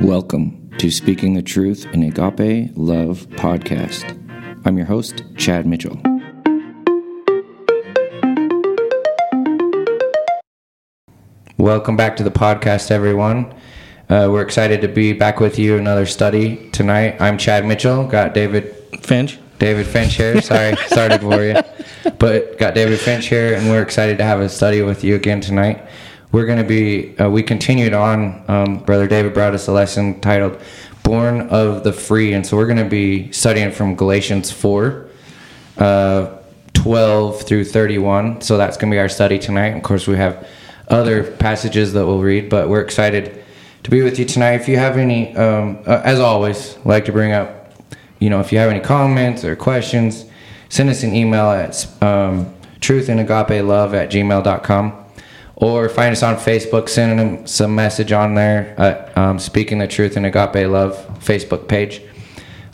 Welcome to Speaking the Truth in Agape Love podcast. I'm your host, Chad Mitchell. Welcome back to the podcast, everyone. Uh, we're excited to be back with you another study tonight. I'm Chad Mitchell. Got David Finch. David Finch here. Sorry, started for you, but got David Finch here, and we're excited to have a study with you again tonight. We're going to be. Uh, we continued on. Um, Brother David brought us a lesson titled "Born of the Free," and so we're going to be studying from Galatians four. Uh, 12 through 31. So that's going to be our study tonight. Of course, we have other passages that we'll read, but we're excited to be with you tonight. If you have any, um, uh, as always, like to bring up, you know, if you have any comments or questions, send us an email at um, at gmail.com or find us on Facebook, send them some message on there at um, Speaking the Truth in Agape Love Facebook page.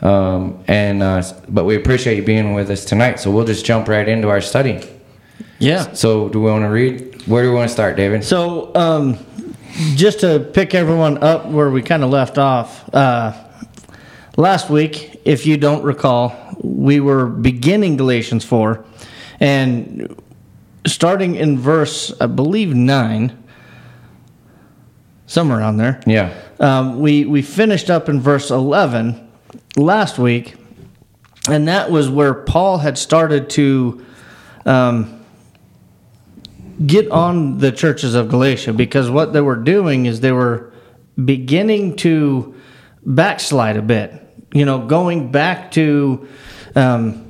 Um, and uh, but we appreciate you being with us tonight. So we'll just jump right into our study. Yeah. So do we want to read? Where do we want to start, David? So, um, just to pick everyone up where we kind of left off, uh, last week, if you don't recall, we were beginning Galatians 4 and starting in verse, I believe, 9, somewhere around there. Yeah. Um, we, we finished up in verse 11 last week, and that was where Paul had started to um, get on the churches of Galatia because what they were doing is they were beginning to backslide a bit. You know, going back to um,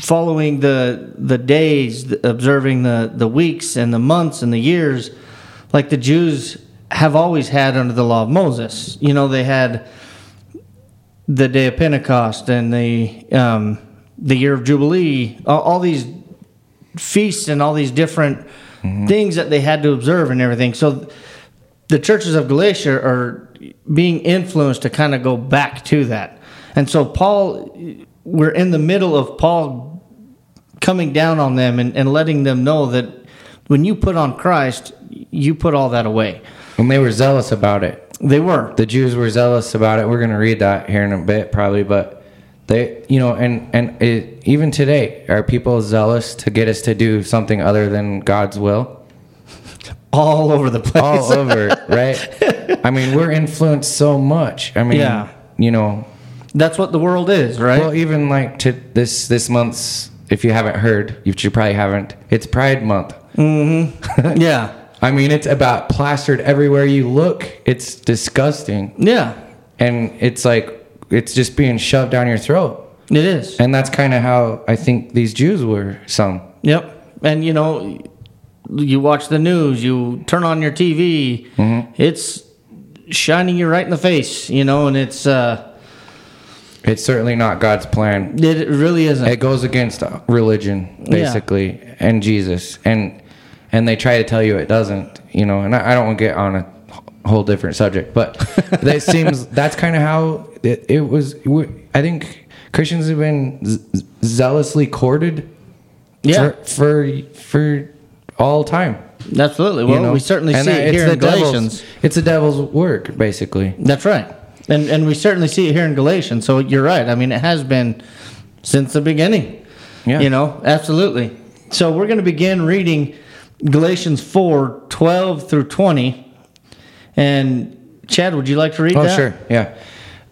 following the the days, observing the the weeks and the months and the years, like the Jews have always had under the law of Moses. You know, they had the day of Pentecost and the um, the year of Jubilee, all, all these feasts and all these different things that they had to observe and everything. So the churches of Galatia are being influenced to kind of go back to that. And so Paul, we're in the middle of Paul coming down on them and, and letting them know that when you put on Christ, you put all that away. And they were zealous about it. They were. The Jews were zealous about it. We're going to read that here in a bit, probably, but they, you know, and and it, even today, are people zealous to get us to do something other than God's will? all over the place. All over, right? I mean, we're influenced so much. I mean, Yeah. you know, That's what the world is, right? Well, even like to this this month's, if you haven't heard, you probably haven't. It's Pride Month. Mm-hmm. yeah. I mean, it's about plastered everywhere you look. It's disgusting, Yeah. and it's like it's just being shoved down your throat. It is. And that's kind of how I think these Jews were some. Yep. And you know, you watch the news, you turn on your TV, it's shining you right in the face, you know, and it's uh It's certainly not God's plan. it really isn't. It goes against religion, basically, and Jesus, and and they try to tell you it doesn't. You know, and I, I don't want to get on a whole different subject, but that seems that's kind of how it, it was. I think Christians have been z- zealously courted yeah. for, for for all time. absolutely. Well, you know? we certainly And see it here in devil's- Galatians. It's the devil's work, basically. That's right. And and we certainly see it here in Galatians. So you're right. I mean, it has been since the beginning. Yeah. You know, absolutely. So we're going to begin reading Galatians 4 12 through 20. And Chad, would you like to read Oh, that? sure. Yeah.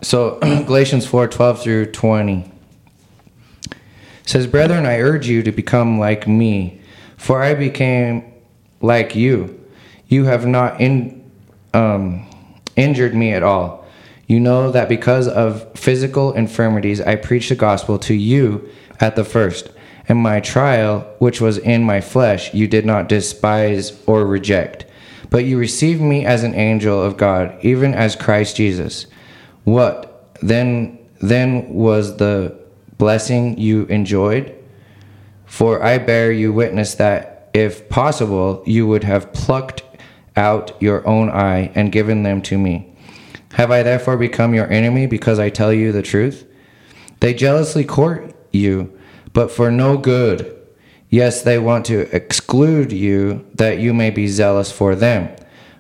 So Galatians 4 12 through 20 says, Brethren, I urge you to become like me, for I became like you. You have not in, um, injured me at all. You know that because of physical infirmities, I preached the gospel to you at the first. And my trial, which was in my flesh, you did not despise or reject. But you received me as an angel of God, even as Christ Jesus. What then then was the blessing you enjoyed? For I bear you witness that if possible, you would have plucked out your own eye and given them to me. Have I therefore become your enemy because I tell you the truth? They jealously court you, but for no good. Yes, they want to exclude you that you may be zealous for them.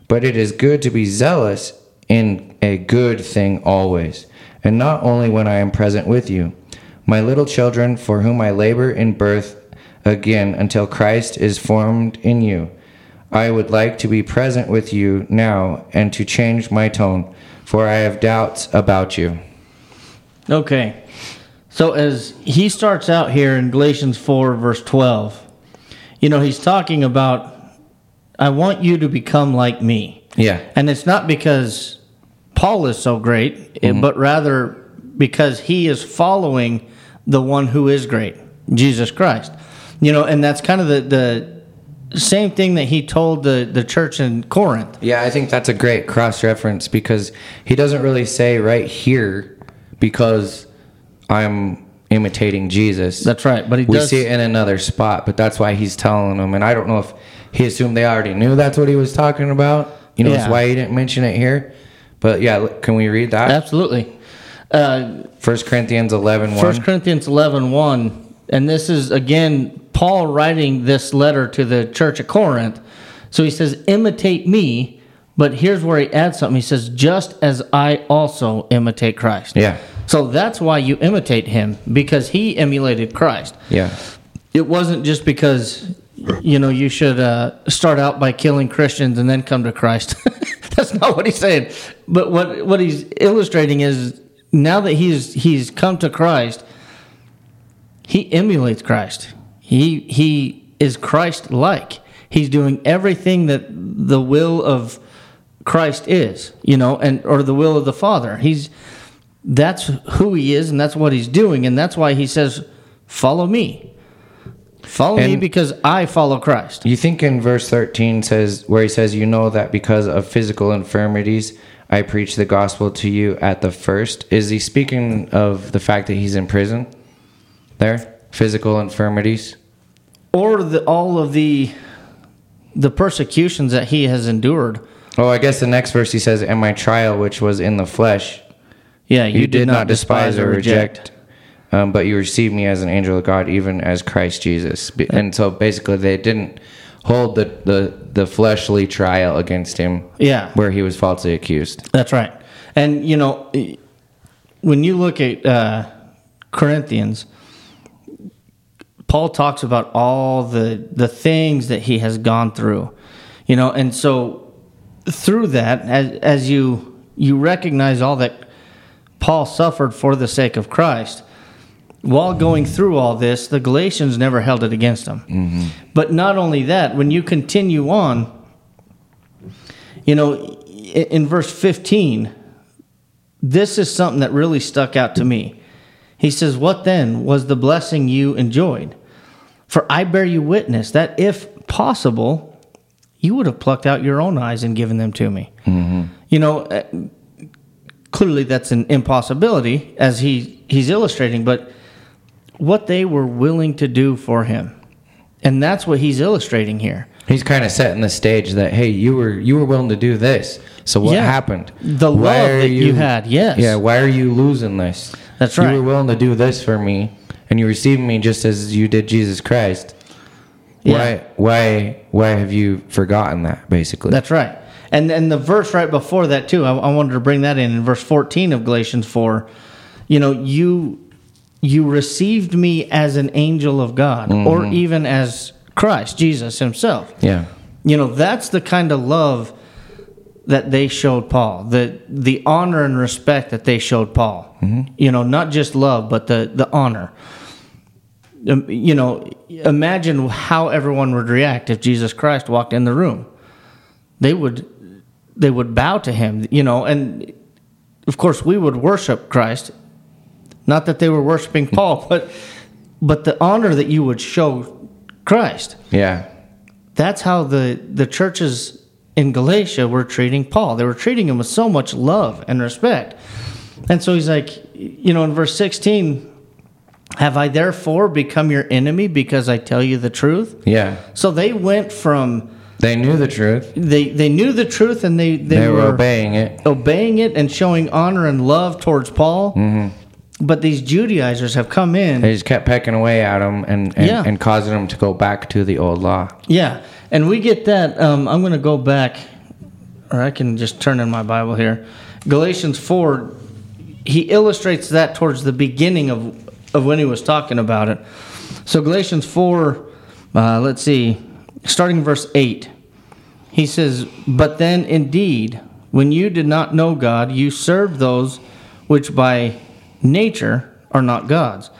But it is good to be zealous in a good thing always, and not only when I am present with you. My little children, for whom I labor in birth again until Christ is formed in you. I would like to be present with you now and to change my tone, for I have doubts about you. Okay. So as he starts out here in Galatians 4, verse 12, you know, he's talking about, I want you to become like me. Yeah. And it's not because Paul is so great, it- mm-hmm. but rather because he is following the one who is great, Jesus Christ. You know, and that's kind of the, the same thing that he told the, the church in Corinth. Yeah, I think that's a great cross reference because he doesn't really say right here because I'm imitating Jesus. That's right. But he does. we does see it in another spot, but that's why he's telling them. And I don't know if he assumed they already knew that's what he was talking about. You know, Yeah. that's why he didn't mention it here. But yeah, can we read that? absolutely. Uh, First Corinthians 11 1. 1 Corinthians 11 1. And this is, again, Paul writing this letter to the church at Corinth. So he says, imitate me. But here's where he adds something. He says, just as I also imitate Christ. Yeah. So that's why you imitate him, because he emulated Christ. Yeah. It wasn't just because, you know, you should uh, start out by killing Christians and then come to Christ. that's not what he's saying. But what, what he's illustrating is now that he's he's come to Christ, he emulates Christ. He he is Christ like. He's doing everything that the will of Christ is, you know, and or the will of the Father. He's that's who he is and that's what he's doing and that's why he says follow me. Follow me because I follow Christ. You think in verse 13 says where he says you know that because of physical infirmities I preach the gospel to you at the first is he speaking of the fact that he's in prison there physical infirmities Or the, all of the the persecutions that he has endured. Oh I guess the next verse he says and my trial which was in the flesh Yeah, you, did, not despise or reject um, but you received me as an angel of God even as Christ Jesus and so basically they didn't hold the, the, the fleshly trial against him Yeah. where he was falsely accused That's right. And you know, when you look at uh, Corinthians, Paul talks about all the the things that he has gone through. You know, and so through that, as as you you recognize all that Paul suffered for the sake of Christ. While going through all this, the Galatians never held it against him. Mm-hmm. But not only that, when you continue on, you know, in verse 15, this is something that really stuck out to me. He says, What then was the blessing you enjoyed? For I bear you witness that if possible, you would have plucked out your own eyes and given them to me. You know, uh, clearly that's an impossibility as he, he's illustrating, but what they were willing to do for him. And that's what he's illustrating here. He's kind of setting the stage that hey, you were you were willing to do this. So what Yeah. happened? The Why love that you had, yes. Yeah. Why are you losing this? That's right. You were willing to do this for me, and you received me just as you did Jesus Christ. Yeah. Why? Why? Why have you forgotten that? Basically. That's right. And and the verse right before that too, I, I wanted to bring that in in verse 14 of Galatians 4. You know, you you received me as an angel of God or mm-hmm. even as Christ, Jesus himself. yeah. You know, that's the kind of love that they showed Paul. The the honor and respect that they showed Paul. Mm-hmm. You know, not just love, but the the honor. You know, imagine how everyone would react if Jesus Christ walked in the room. They would they would bow to him, you know, and of course we would worship Christ. Not that they were worshiping Paul, but but the honor that you would show Christ Yeah. that's how the the churches in Galatia were treating Paul. They were treating him with so much love and respect. And so he's like, you know, in verse 16, have I therefore become your enemy because I tell you the truth? Yeah. So they went from They knew the truth. they they knew the truth and they they, They, were, were, obeying it. obeying it and showing honor and love towards Paul. But these Judaizers have come in. They just kept pecking away at him and and, Yeah. and causing him to go back to the old law. Yeah, and we get that. Um, I'm going to go back, or I can just turn in my Bible here. Galatians 4, he illustrates that towards the beginning of, of when he was talking about it. So, Galatians 4, uh, let's see, starting verse 8, he says, But then indeed, when you did not know God, you served those which by nature are not gods.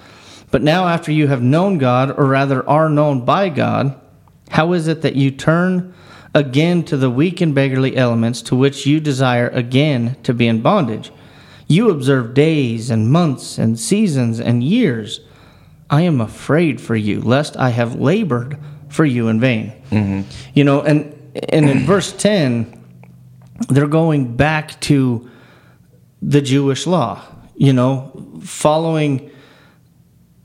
But now, after you have known God, or rather are known by God, how is it that you turn again to the weak and beggarly elements to which you desire again to be in bondage? You observe days and months and seasons and years. I am afraid for you, lest I have labored for you in vain. Mm-hmm. You know, and and in verse ten, they're going back to the Jewish law. You know, following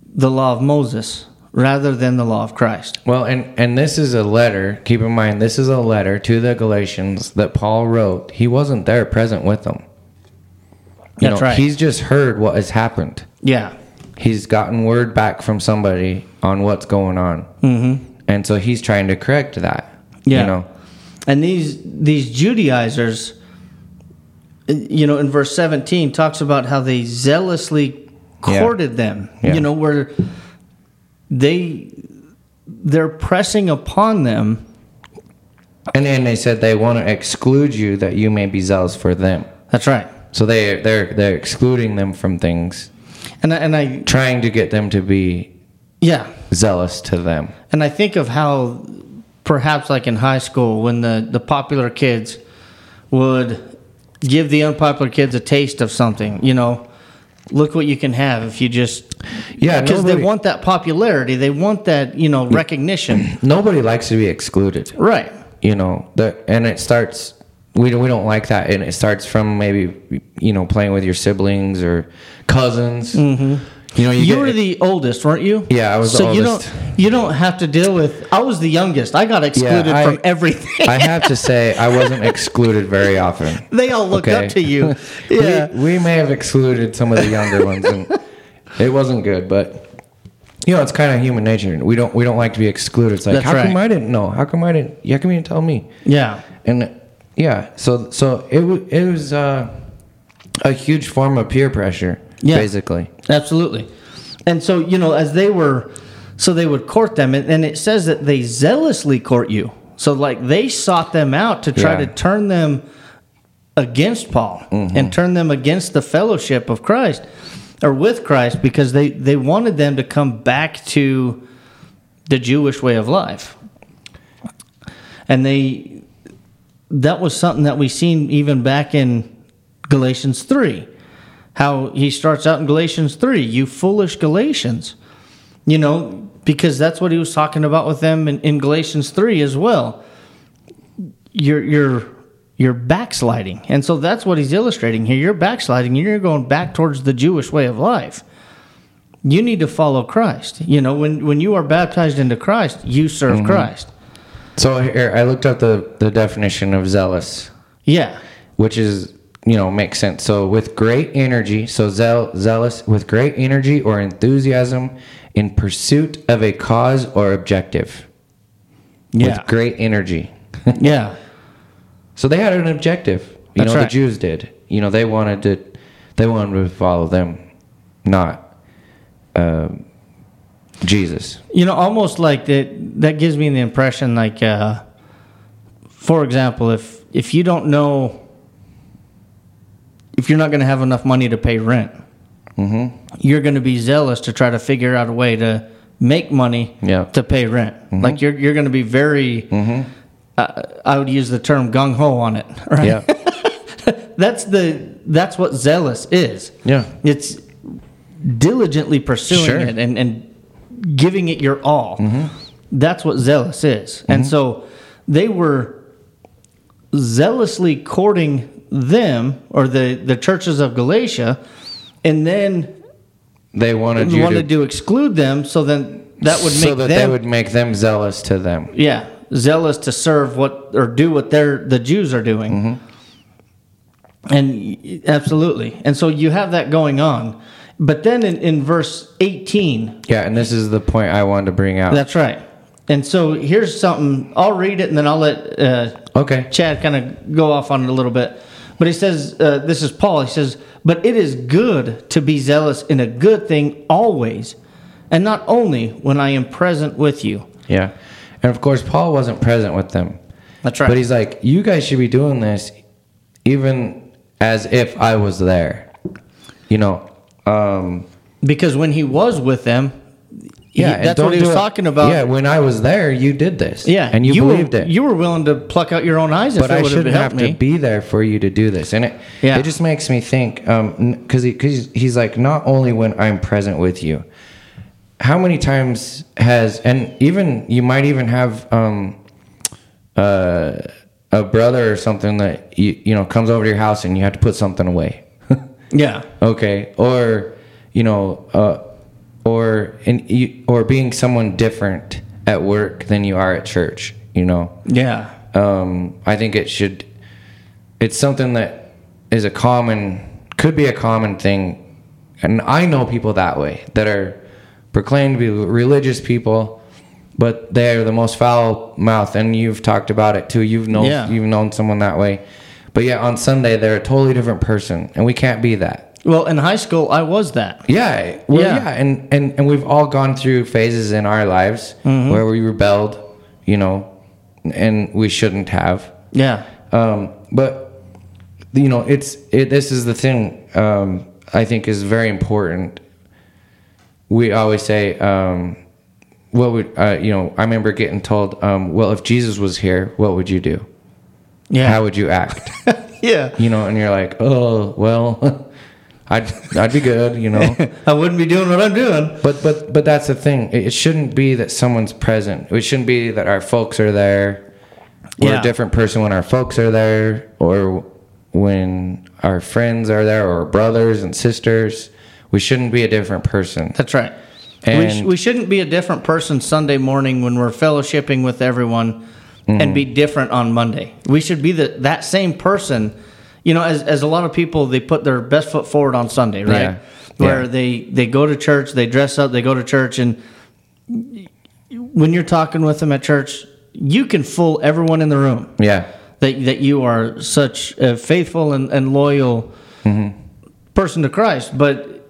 the law of Moses rather than the law of Christ. Well, and and this is a letter. Keep in mind, this is a letter to the Galatians that Paul wrote. He wasn't there, present with them. You That's know, right. He's just heard what has happened. Yeah. He's gotten word back from somebody on what's going on, mm-hmm. and so he's trying to correct that. Yeah. You know. And these these Judaizers, you know, in verse seventeen talks about how they zealously Yeah. courted them. Yeah. You know, where they they're pressing upon them. And then they said they want to exclude you that you may be zealous for them. That's right. So they they're they're excluding them from things, And I, and I trying to get them to be yeah, zealous to them. and I think of how perhaps like in high school when the the popular kids would give the unpopular kids a taste of something. You know, look what you can have if you just Yeah, because they want that popularity they want that you know recognition Nobody likes to be excluded. right you know the and it starts we don't, we don't like that. And it starts from maybe you know playing with your siblings or cousins. Mm-hmm. you know you, you get- were the oldest weren't you? Yeah, I was the so you oldest. don't you don't have to deal with i was the youngest. I got excluded I- from everything. I have to say i wasn't excluded very often. They all looked Okay. up to you. Yeah. we, we may have excluded some of the younger ones and it wasn't good but you know it's kind of human nature. We don't we don't like to be excluded. It's like That's how come i didn't know? How come i didn't how come you didn't tell me. Yeah. And yeah so so it was it was uh, a huge form of peer pressure Yeah. basically Absolutely. And so, you know, as they were, so they would court them, and, and it says that they zealously court you. So, like, they sought them out to try Yeah. to turn them against Paul and turn them against the fellowship of Christ or with Christ because they, they wanted them to come back to the Jewish way of life. And they, that was something that we seen even back in Galatians 3 how he starts out in Galatians 3, you foolish Galatians. You know, because that's what he was talking about with them in, in Galatians 3 as well. You're you're you're backsliding. And so that's what he's illustrating here. You're backsliding, you're going back towards the Jewish way of life. You need to follow Christ. You know, when when you are baptized into Christ, you serve mm-hmm. Christ. So here, I looked up the, the definition of zealous, Yeah. which is, you know, makes sense. So with great energy, so zeal, zealous, with great energy or enthusiasm in pursuit of a cause or objective. Yeah. With great energy. yeah. So they had an objective. You That's know, right. the Jews did. You know, they wanted to, they wanted to follow them, not um Jesus. You know, almost like that. That gives me the impression, like, uh, for example, if if you don't know, if you're not going to have enough money to pay rent, Mm-hmm. you're going to be zealous to try to figure out a way to make money Yeah. Mm-hmm. to pay rent. Like you're you're going to be very. Uh, I would use the term gung ho on it. Right. Yeah. That's the that's what zealous is. Yeah. It's diligently pursuing Sure. it and, and giving it your all. Mm-hmm. That's what zealous is. And so they were zealously courting them or the, the churches of Galatia and then They wanted you wanted to, to exclude them so then that would make so that them they would make them zealous to them. yeah zealous to serve what or do what they're the Jews are doing. Mm-hmm. And absolutely. And so you have that going on. But then in, in verse 18, Yeah, and this is the point I wanted to bring out. that's right. And so here's something, I'll read it and then I'll let uh, okay. Chad kind of go off on it a little bit. But he says, uh, this is Paul. He says, but it is good to be zealous in a good thing always, and not only when I am present with you. Yeah. And of course, Paul wasn't present with them. That's right. But he's like, you guys should be doing this even as if I was there. You know, um, because when he was with them, yeah. and that's what he was talking about. Yeah, when I was there, you did this. Yeah, and you, believed were, it. You were willing to pluck out your own eyes but I shouldn't have me. to be there for you to do this, and it Yeah. it just makes me think because he, cause he's like not only when I'm present with you. How many times has and even you might even have um, uh, a brother or something that you you know comes over to your house and you have to put something away. Yeah, okay, or you know, uh, or in or being someone different at work than you are at church. You know, yeah, um, I think it should. It's something that is a common, could be a common thing, and I know people that way that are proclaimed to be religious people, but they are the most foul mouth. And you've talked about it too. You've known Yeah. you've known someone that way, but yet on Sunday they're a totally different person, and we can't be that. Well, in high school, I was that. Yeah, well, Yeah. yeah, and, and and we've all gone through phases in our lives Mm-hmm. where we rebelled, you know, and we shouldn't have. Yeah, Um, but you know, it's it. This is the thing. Um, I think is very important. We always say, um, "What would uh, you know?" I remember getting told, um, "Well, if Jesus was here, what would you do? Yeah, How would you act?" yeah. you know, and you're like, "Oh, well, I'd I'd be good," you know. I wouldn't be doing what I'm doing. But but but that's the thing. It, shouldn't be that someone's present. It shouldn't be that our folks are there. We're Yeah. a different person when our folks are there, or when our friends are there, or brothers and sisters. We shouldn't be a different person. That's right. we, sh- And- we shouldn't be a different person Sunday morning when we're fellowshipping with everyone Mm-hmm. and be different on Monday. We should be the, that same person. You know, as, as a lot of people, they put their best foot forward on Sunday, right? Yeah. Where Yeah. they, they go to church, they dress up, they go to church, and when you're talking with them at church, you can fool everyone in the room Yeah, that that you are such a faithful and, and loyal person to Christ, but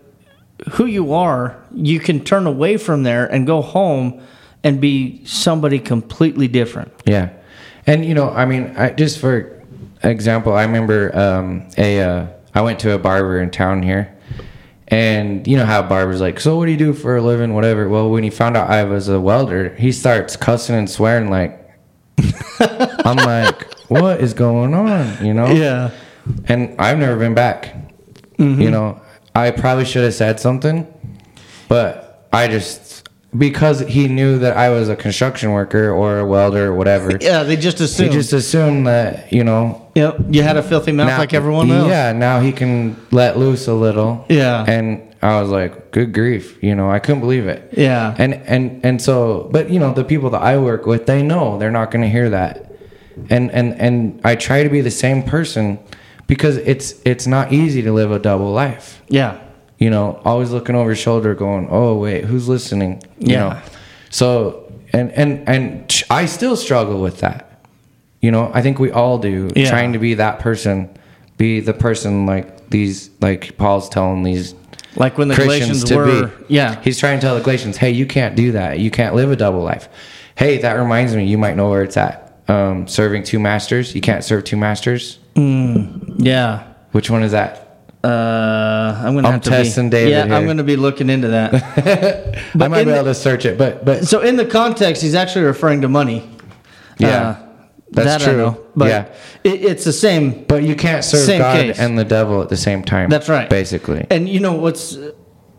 who you are, you can turn away from there and go home and be somebody completely different. yeah, and you know, I mean, I, just for example, I remember um, a uh, I went to a barber in town here. And you know how barbers like, so what do you do for a living, whatever. Well, when he found out I was a welder, he starts cussing and swearing like, I'm like, what is going on? You know? Yeah. And I've never been back. You know, I probably should have said something, but I just because he knew that I was a construction worker or a welder or whatever. Yeah, they just He assume. just assumed that you know yep, you had a filthy mouth like everyone else. Yeah, now he can let loose a little. Yeah. and I was like, good grief, you know, I couldn't believe it. Yeah. and and and so, but you know, the people that I work with, they know they're not going to hear that, and and and I try to be the same person because it's it's not easy to live a double life. Yeah. You know, always looking over your shoulder, going, "Oh wait, who's listening?" You Yeah. know, so and and and I still struggle with that. You know, I think we all do. Yeah. Trying to be that person, be the person like these, like Paul's telling these Like when the Christians Galatians to were. be. Yeah. He's trying to tell the Galatians, hey, you can't do that. You can't live a double life. Hey, that reminds me, you might know where it's at. Um, serving two masters. You can't serve two masters. Yeah. Which one is that? Uh, I'm gonna I'm have to testing be, David Yeah, I'm gonna be looking into that. I might be the- able to search it, but but so in the context, he's actually referring to money. Yeah, Uh, that's that true. know. But Yeah. it, it's the same. but you can't serve God case. and the devil at the same time. That's right. Basically. And you know what's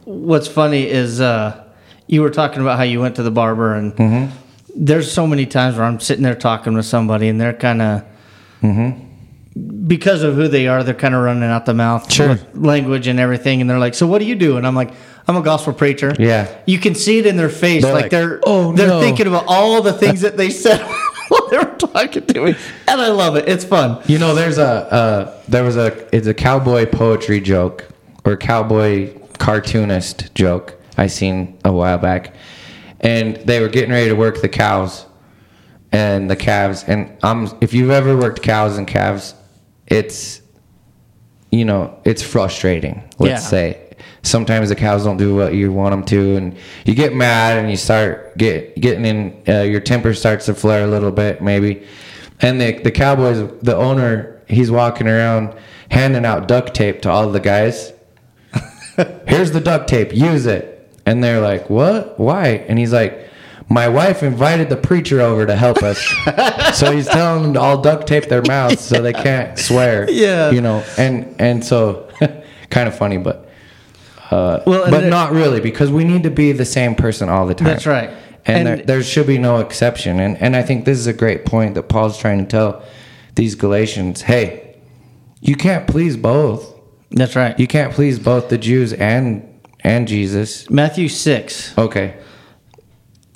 what's funny is uh, you were talking about how you went to the barber, and Mm-hmm. there's so many times where I'm sitting there talking with somebody, and they're kind of. Because of who they are, they're kind of running out the mouth Sure. with language and everything, and they're like, "So what do you do?" And I'm like, "I'm a gospel preacher." Yeah. you can see it in their face, They're like, like, they're "Oh, they're no." thinking about all the things that they said while they were talking to me, and I love it. It's fun. You know, there's a uh, there was a it's a cowboy poetry joke or cowboy cartoonist joke I seen a while back, and they were getting ready to work the cows and the calves. And I'm if you've ever worked cows and calves, it's you know, it's frustrating. Let's Yeah. say sometimes the cows don't do what you want them to, and you get mad and you start get getting in. Uh, your temper starts to flare a little bit, maybe. And the the cowboys, the owner, he's walking around handing out duct tape to all the guys. Here's the duct tape. Use it. And they're like, "What? Why?" And he's like, "My wife invited the preacher over to help us." so he's telling them to all duct tape their mouths so they can't swear. Yeah. You know, and and so kind of funny, but uh, Well, but not really because we need to be the same person all the time. That's right. And, And- there, there should be no exception. And and I think this is a great point that Paul's trying to tell these Galatians. Hey, you can't please both. That's right. You can't please both the Jews and and Jesus. Matthew 6. Okay.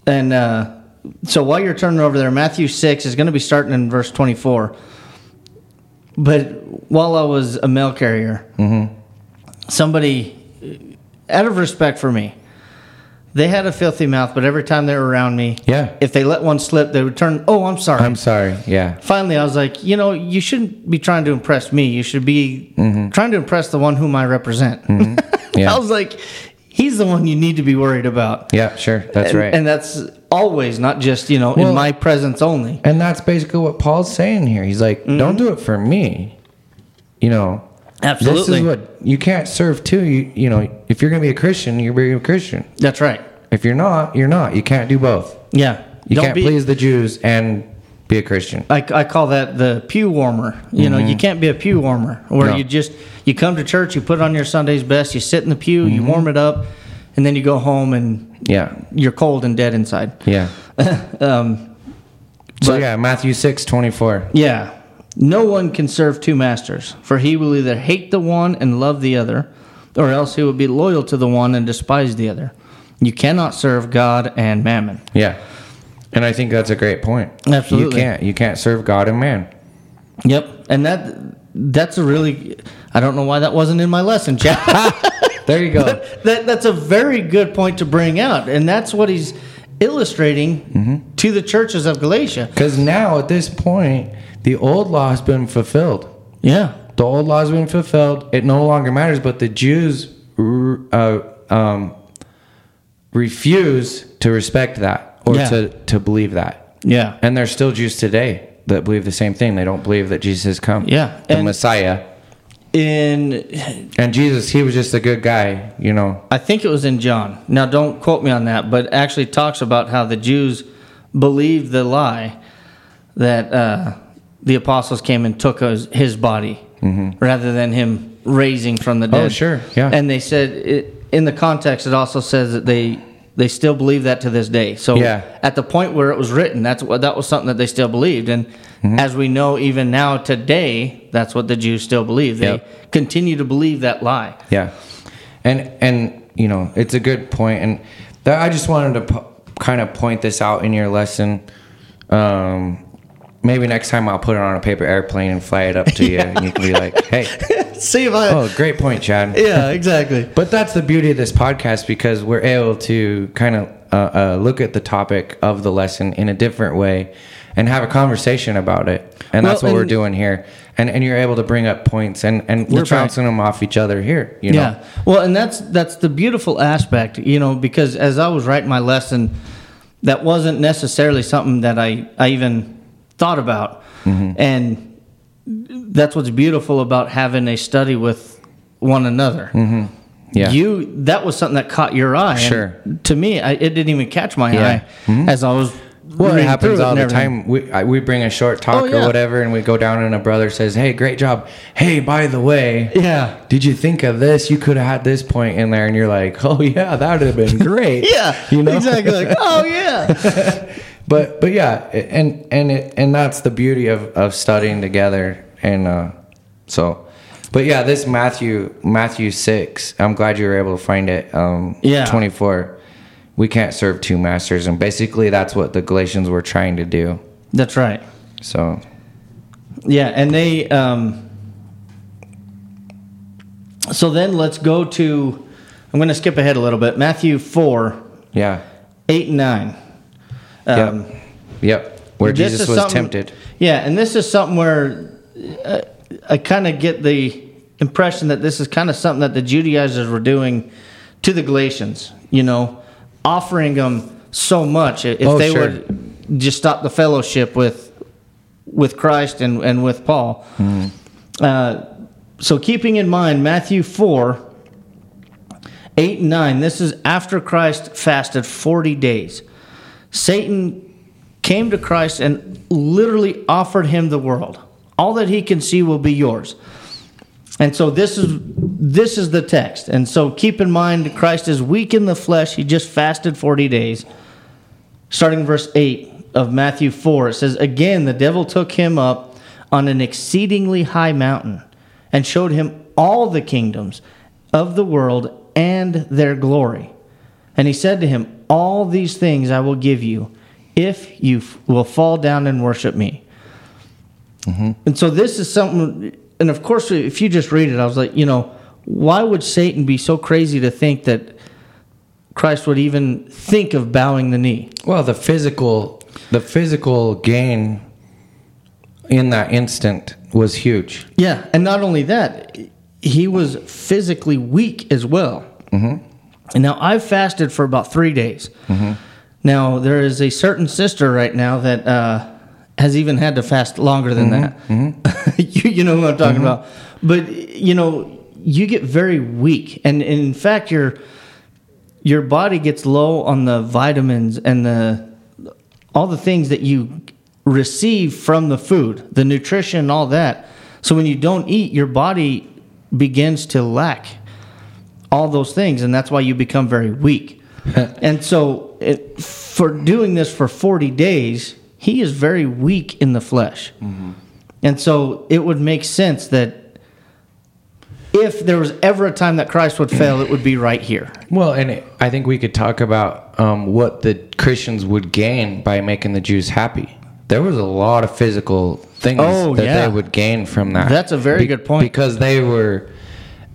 And uh, so while you're turning over there, Matthew 6 is going to be starting in verse 24. But while I was a mail carrier, mm-hmm. somebody, uh, out of respect for me, they had a filthy mouth, but every time they were around me, Yeah. if they let one slip, they would turn, oh, I'm sorry. I'm sorry. Yeah. Finally, I was like, you know, you shouldn't be trying to impress me. You should be mm-hmm. trying to impress the one whom I represent. Mm-hmm. Yeah. I was like, he's the one you need to be worried about. Yeah. Sure. That's and, right. And that's always, not just, you know, Well- in my presence only. And that's basically what Paul's saying here. He's like, Mm-hmm. don't do it for me. You know, Absolutely. this is what you can't serve two. You you know, if you're gonna be a Christian, you're be a Christian. That's right. If you're not, you're not. You can't do both. Yeah. You Don't can't be, please the Jews and be a Christian. I, I call that the pew warmer. You know, you can't be a pew warmer where Mm-hmm. No. you just, you come to church, you put on your Sunday's best, you sit in the pew, you Mm-hmm. warm it up, and then you go home and Yeah, you're cold and dead inside. yeah. Um, So But- yeah, Matthew six twenty four. Yeah. No one can serve two masters, for he will either hate the one and love the other, or else he will be loyal to the one and despise the other. You cannot serve God and mammon. Yeah, and I think that's a great point. Absolutely. you can't. You can't serve God and man. Yep. And that that's a really I don't know why that wasn't in my lesson, Chad. There you go. that that's a very good point to bring out. And that's what he's illustrating Mm-hmm. to the churches of Galatia. Because now at this point, the old law has been fulfilled. Yeah. The old law has been fulfilled. It no longer matters. But the Jews uh, um, refuse to respect that or Yeah. to, to believe that. Yeah. And there's still Jews today that believe the same thing. They don't believe that Jesus has come. Yeah, The and- Messiah. In And Jesus, he was just a good guy, you know. I think it was in John. Now, don't quote me on that, but actually talks about how the Jews believed the lie that uh, the apostles came and took his, his body rather than him raising from the dead. Mm-hmm. Oh, sure, yeah. And they said it, in the context, it also says that they they still believe that to this day. So Yeah. at the point where it was written, that's what that was something that they still believed. And Mm-hmm. as we know, even now today, that's what the Jews still believe. They Yep. continue to believe that lie. Yeah, and and you know it's a good point, and that I just wanted to po- kind of point this out in your lesson. Um, maybe next time I'll put it on a paper airplane and fly it up to you, and you can be like, "Hey, See I. oh, great point, Chad." Yeah, exactly. But that's the beauty of this podcast because we're able to kind of uh, uh, look at the topic of the lesson in a different way and have a conversation about it. And that's Well, what we're doing here. And, and you're able to bring up points and, and we're That's right. bouncing them off each other here. You know? Yeah. Well, and that's that's the beautiful aspect, you know, because as I was writing my lesson, that wasn't necessarily something that I I even thought about, and that's what's beautiful about having a study with one another. Mm-hmm. Yeah. You that was something that caught your eye. and Sure. to me, I, it didn't even catch my Yeah. eye mm-hmm. as I was. Well, it happens all the time. We I, we bring a short talk Oh, yeah. or whatever, and we go down, and a brother says, "Hey, great job! Hey, by the way, Yeah. did you think of this? You could have had this point in there." And you're like, "Oh yeah, that would have been great." Yeah. you know exactly. Like, oh yeah. But but yeah, and and it and that's the beauty of of studying together, and uh, so. But yeah, this Matthew Matthew six. I'm glad you were able to find it. Um, Yeah. twenty four. We can't serve two masters, and basically that's what the Galatians were trying to do. That's right. So Yeah, and they. Um, so then let's go to. I'm going to skip ahead a little bit. Matthew four, yeah, eight and nine. Um, yep, yep. Where Jesus was tempted. Yeah, and this is something where uh, I kind of get the impression that this is kind of something that the Judaizers were doing to the Galatians, you know, offering them so much if Oh, they sure. would just stop the fellowship with with Christ and, and with Paul. Uh, so keeping in mind Matthew 4 8 and 9, this is after Christ fasted 40 days. Satan came to Christ and literally offered him the world. All that he can see will be yours. And so this is this is the text. And so keep in mind Christ is weak in the flesh. He just fasted 40 days. Starting verse 8 of Matthew 4, it says, Again, the devil took him up on an exceedingly high mountain and showed him all the kingdoms of the world and their glory. And he said to him, All these things I will give you if you f- will fall down and worship me. And so this is something, and of course, if you just read it, I was like, you know, why would Satan be so crazy to think that Christ would even think of bowing the knee? Well, the physical, the physical gain in that instant was huge. Yeah, and not only that, he was physically weak as well. Mm-hmm. And now I've fasted for about three days. Mm-hmm. Now there is a certain sister right now that uh, has even had to fast longer than that. Mm-hmm. Mm-hmm. you, you know who I'm talking about. But you know, you get very weak, and, and in fact, your your body gets low on the vitamins and the all the things that you receive from the food, the nutrition, all that. So when you don't eat, your body begins to lack all those things, and that's why you become very weak. and so, it, for doing this for 40 days, he is very weak in the flesh. And so, it would make sense that if there was ever a time that Christ would fail, it would be right here. Well, and I think we could talk about um, what the Christians would gain by making the Jews happy. There was a lot of physical things Oh, that yeah. they would gain from that. That's a very good point. Because they were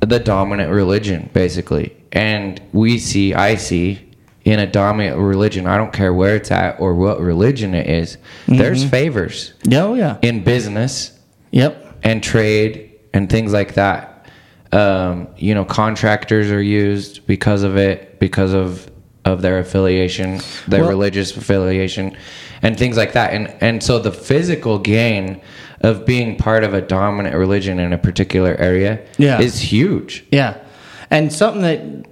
the dominant religion, basically. And we see, I see, in a dominant religion, I don't care where it's at or what religion it is, there's Mm-hmm. favors Oh, yeah. in business Yep. and trade and things like that. Um, you know, contractors are used because of it, because of of their affiliation, their Well- religious affiliation, and things like that. And and so the physical gain of being part of a dominant religion in a particular area Yeah. is huge. Yeah. And something that,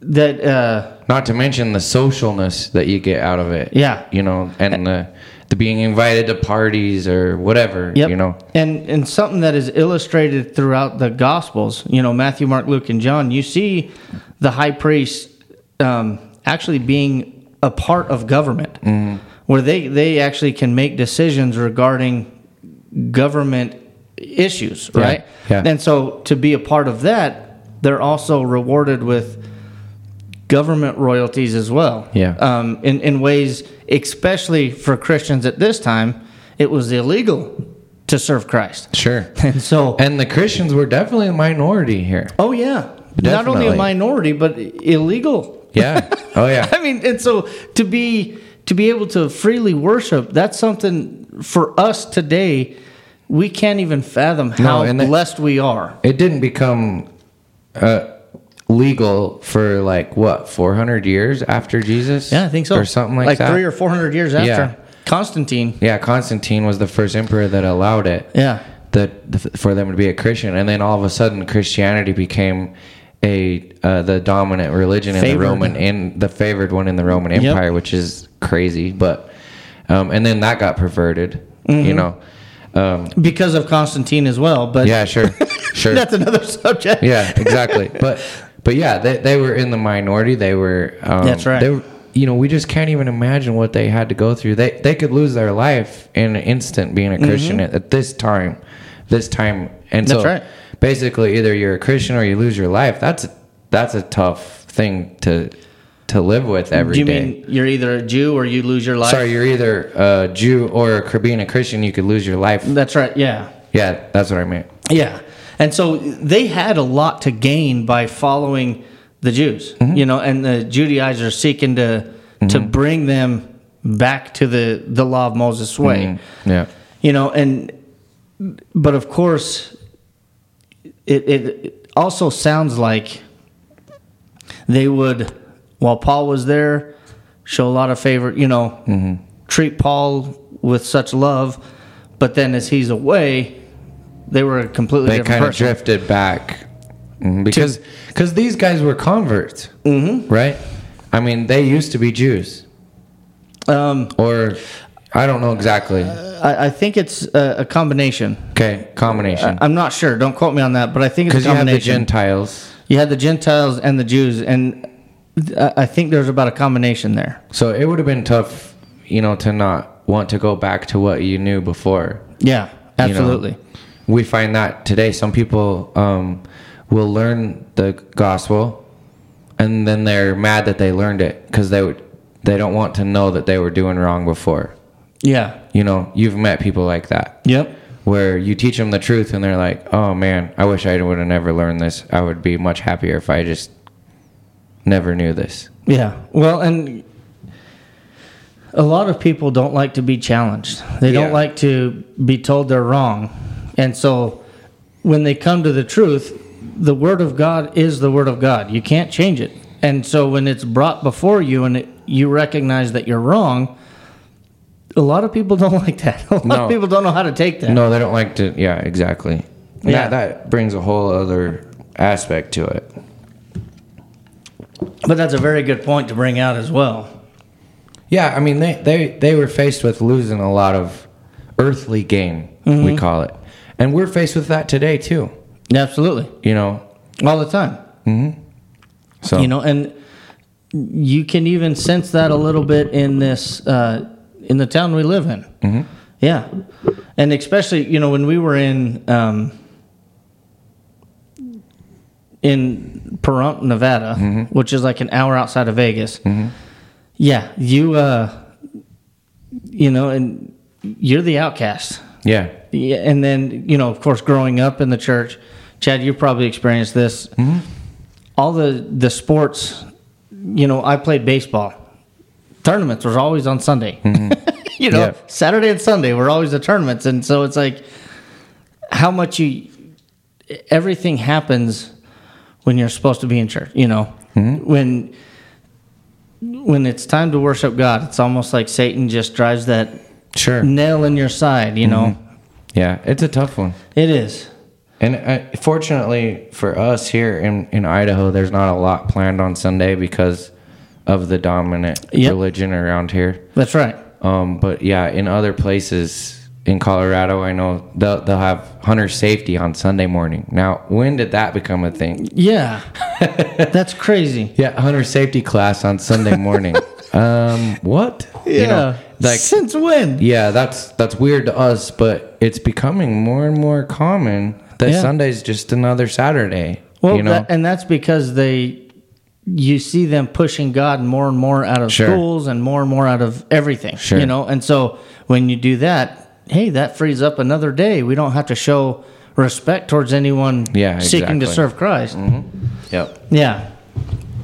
that, uh, Not to mention the socialness that you get out of it. Yeah. You know, and the the being invited to parties or whatever. Yep. You know. and and something that is illustrated throughout the Gospels, you know, Matthew, Mark, Luke, and John. You see the high priest um, actually being a part of government, where they they actually can make decisions regarding government issues, Yeah, right? yeah. And so to be a part of that, they're also rewarded with government royalties as well. Yeah. Um, in in ways, especially for Christians at this time, it was illegal to serve Christ. Sure. And so, And the Christians were definitely a minority here. oh yeah, Definitely. not only a minority but illegal. Yeah. Oh yeah. I mean, and so to be to be able to freely worship, that's something for us today. We can't even fathom how the- blessed we are. It didn't become uh, legal for like what 400 years after Jesus. Yeah, I think so. or something like, like that. three or four hundred years after Yeah. Constantine. yeah, Constantine was the first emperor that allowed it. Yeah. That for them to be a Christian, and then all of a sudden Christianity became a uh, the dominant religion in the Roman in the favored one in the Roman Yep. Empire, which is crazy. But um, and then that got perverted. Mm-hmm. You know. Um, because of Constantine as well. But yeah, sure, sure. that's another subject. yeah, exactly. But but yeah, they, they were in the minority. They were. Um, That's right. They were, you know, we just can't even imagine what they had to go through. They they could lose their life in an instant being a Christian at, at this time, this time. And so Mm-hmm. Right. basically, either you're a Christian or you lose your life. That's that's a tough thing to to live with every Do day. you mean you're either a Jew or you lose your life? Sorry, you're either a Jew or a, being a Christian. You could lose your life. That's right. Yeah. Yeah, that's what I meant. Yeah. And so they had a lot to gain by following the Jews, Mm-hmm. you know, and the Judaizers seeking to to bring them back to the the law of Moses way. Yeah. You know, and but of course it, it also sounds like they would, while Paul was there, show a lot of favor, you know, Mm-hmm. treat Paul with such love, but then as he's away, they were a completely they different kind of drifted back Mhm, because because these guys were converts, mm-hmm. right? I mean, they used to be Jews, Um, or I don't know exactly. I, I think it's a, a combination. Okay, combination. I'm not sure. Don't quote me on that, but I think it's a Because you have the. Gentiles, You had the Gentiles and the Jews, and I I think there's about a combination there. so it would have been tough, you know, to not want to go back to what you knew before. Yeah, you know. absolutely. we find that today some people um, will learn the gospel and then they're mad that they learned it because they would they don't want to know that they were doing wrong before Yeah. you know you've met people like that Yep. where you teach them the truth and they're like oh man i wish i would have never learned this i would be much happier if i just never knew this Yeah. Well, and a lot of people don't like to be challenged. They don't like to be told they're wrong. And so when they come to the truth, the word of God is the word of God. You can't change it. And so when it's brought before you and it, you recognize that you're wrong, a lot of people don't like that. A lot No. of people don't know how to take that. no they don't like to yeah exactly Yeah. yeah that brings a whole other aspect to it But that's a very good point to bring out as well. Yeah, I mean they they they were faced with losing a lot of earthly gain, Mm-hmm. we call it, and we're faced with that today too. Absolutely. You know, All the time. so you know and you can even sense that a little bit in this uh, in the town we live in mm-hmm. yeah and especially you know when we were in um, in Pahrump, Nevada, mm-hmm. which is like an hour outside of Vegas. Mm-hmm. Yeah, you uh, you know, and you're the outcast. yeah, Yeah, and then you know, of course, growing up in the church, Chad, you probably experienced this. Mm-hmm. All the the sports, you know, I played baseball. Tournaments was always on Sunday. you know, Yeah. Saturday and Sunday were always the tournaments, and so it's like how much you everything happens when you're supposed to be in church. You know, when when it's time to worship God, it's almost like Satan just drives that sure, nail in your side. You know, yeah, it's a tough one. it is. And uh, fortunately for us here in, in Idaho, there's not a lot planned on Sunday because of the dominant Yep. religion around here. That's right. Um, but yeah, in other places in Colorado, I know they'll, they'll have hunter safety on Sunday morning. Now, when did that become a thing? Yeah, that's crazy. Yeah, hunter safety class on Sunday morning. um, what? You know, like since when? yeah, that's that's weird to us, but it's becoming more and more common that Yeah. Sunday's just another Saturday. Well, you know, that, and that's because they, you see them pushing God more and more out of Sure. schools and more and more out of everything. Sure. You know, and so when you do that, hey, that frees up another day. We don't have to show respect towards anyone Yeah, seeking to exactly. Mm-hmm. serve Christ. yep. Yeah.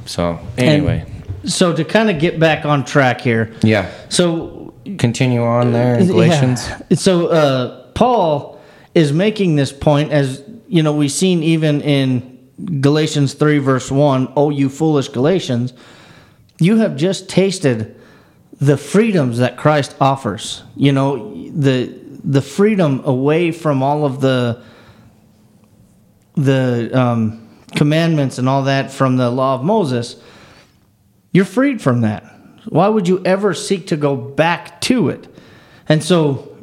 So anyway, So to kind of get back on track here, yeah, so continue on there in Galatians. Yeah. So uh, Paul is making this point, as you know, we've seen even in Galatians three verse one. Oh, you foolish Galatians! You have just tasted the freedoms that Christ offers. You know the the freedom away from all of the the um, commandments and all that from the law of Moses. You're freed from that. Why would you ever seek to go back to it? And so,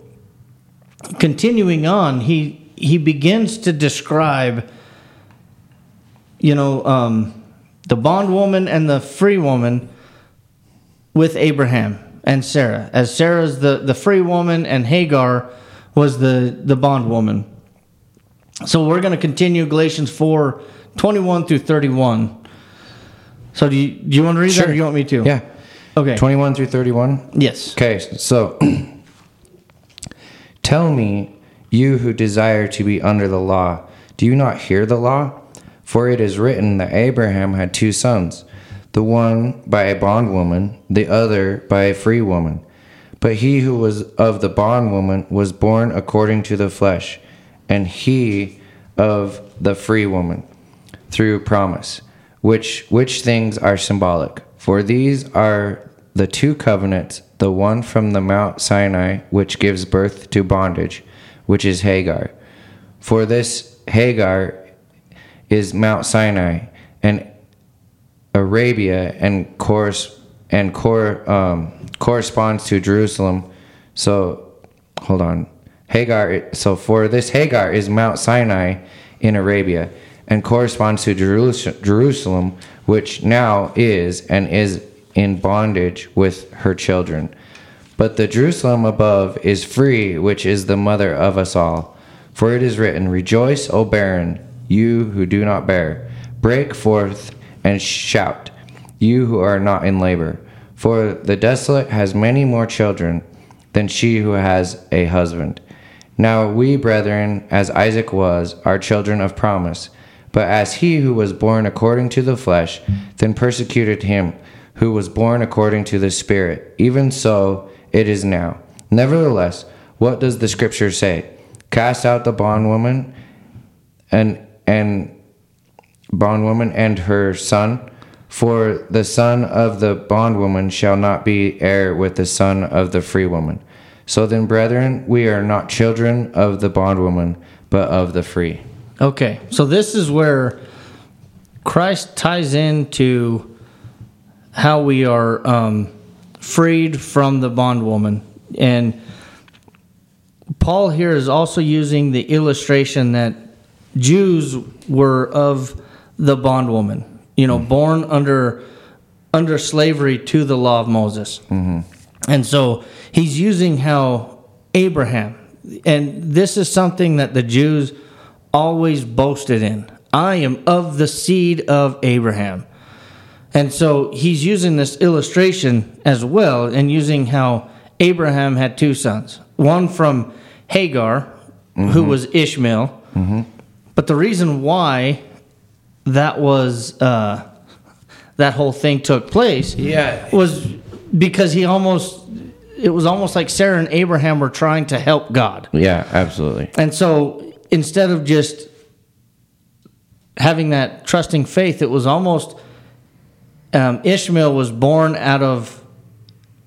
continuing on, he he begins to describe, you know, um, the bondwoman and the free woman with Abraham and Sarah, as Sarah's the the free woman and Hagar was the the bondwoman. So we're going to continue Galatians 4, 21 through 31. So do you, do you want to read that or do you want me to? Yeah, Okay. twenty-one through thirty-one. Yes. Okay, so tell me, you who desire to be under the law, do you not hear the law? For it is written that Abraham had two sons, the one by a bondwoman, the other by a free woman. But he who was of the bondwoman was born according to the flesh, and he of the free woman through promise, which which things are symbolic. For these are the two covenants, the one from the Mount Sinai, which gives birth to bondage, which is Hagar. For this Hagar is Mount Sinai and Arabia and course and cor, um, corresponds to Jerusalem. So hold on. Hagar so for this Hagar is Mount Sinai in Arabia and corresponds to Jerusalem which now is and is in bondage with her children. But the Jerusalem above is free, which is the mother of us all. For it is written, Rejoice, O barren, you who do not bear. Break forth and shout, you who are not in labor. For the desolate has many more children than she who has a husband. Now we, brethren, as Isaac was, are children of promise. But as he who was born according to the flesh, then persecuted him who was born according to the Spirit, even so it is now. Nevertheless, what does the Scripture say? Cast out the bondwoman and and bondwoman and her son, for the son of the bondwoman shall not be heir with the son of the free woman. So then, brethren, we are not children of the bondwoman, but of the free. Okay, so this is where Christ ties into how we are um, freed from the bondwoman. And Paul here is also using the illustration that Jews were of the bondwoman, you know, mm-hmm. born under under slavery to the law of Moses. Mm-hmm. And so he's using how Abraham, and this is something that the Jews always boasted in. I am of the seed of Abraham. And so he's using this illustration as well and using how Abraham had two sons one from Hagar, who mm-hmm. was Ishmael. But the reason why that was uh, that whole thing took place Yeah. was because he almost it was almost like Sarah and Abraham were trying to help God. Yeah, absolutely. And so instead of just having that trusting faith, it was almost um, Ishmael was born out of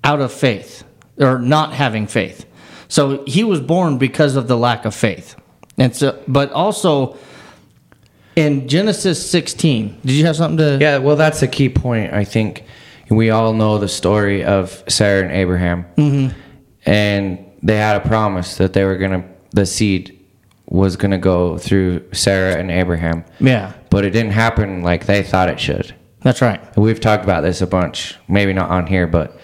out of faith or not having faith. So he was born because of the lack of faith. And so, but also in Genesis 16, did you have something to? Yeah, well, that's a key point. I think we all know the story of Sarah and Abraham, mm-hmm. and they had a promise that they were gonna, the seed was gonna go through Sarah and Abraham, Yeah, but it didn't happen like they thought it should. that's right. We've talked about this a bunch, maybe not on here, but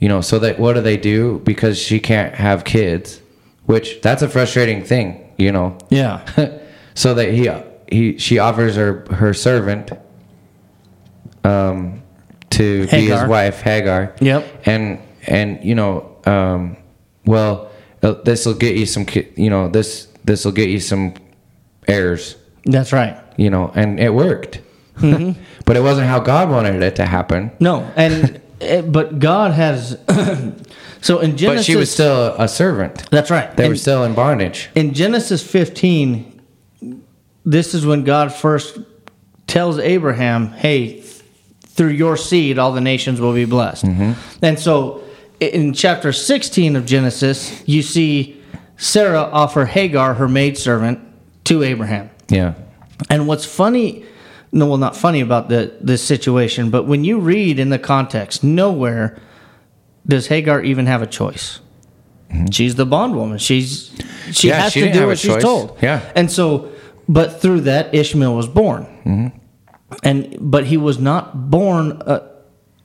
you know, so that what do they do because she can't have kids, which that's a frustrating thing, you know. Yeah. so that he he she offers her her servant um to be his wife Hagar. Yep. And and you know um well this will get you some you know this this will get you some heirs, That's right. you know, and it worked. Mm-hmm. but it wasn't how God wanted it to happen. No, and eh, but God has. so in Genesis, But she was still a servant. That's right. They In- were still in bondage. in Genesis 15, this is when God first tells Abraham, "Hey, through your seed, all the nations will be blessed." And so, in chapter 16 of Genesis, you see Sarah offer Hagar, her maidservant, to Abraham. Yeah. And what's funny, no, well, not funny about the this situation, but when you read in the context, nowhere does Hagar even have a choice. She's the bondwoman. She's she Mm-hmm. Yeah, has she to do what she's told. Yeah. and so, but through that, Ishmael was born, Mm-hmm. and but he was not born uh,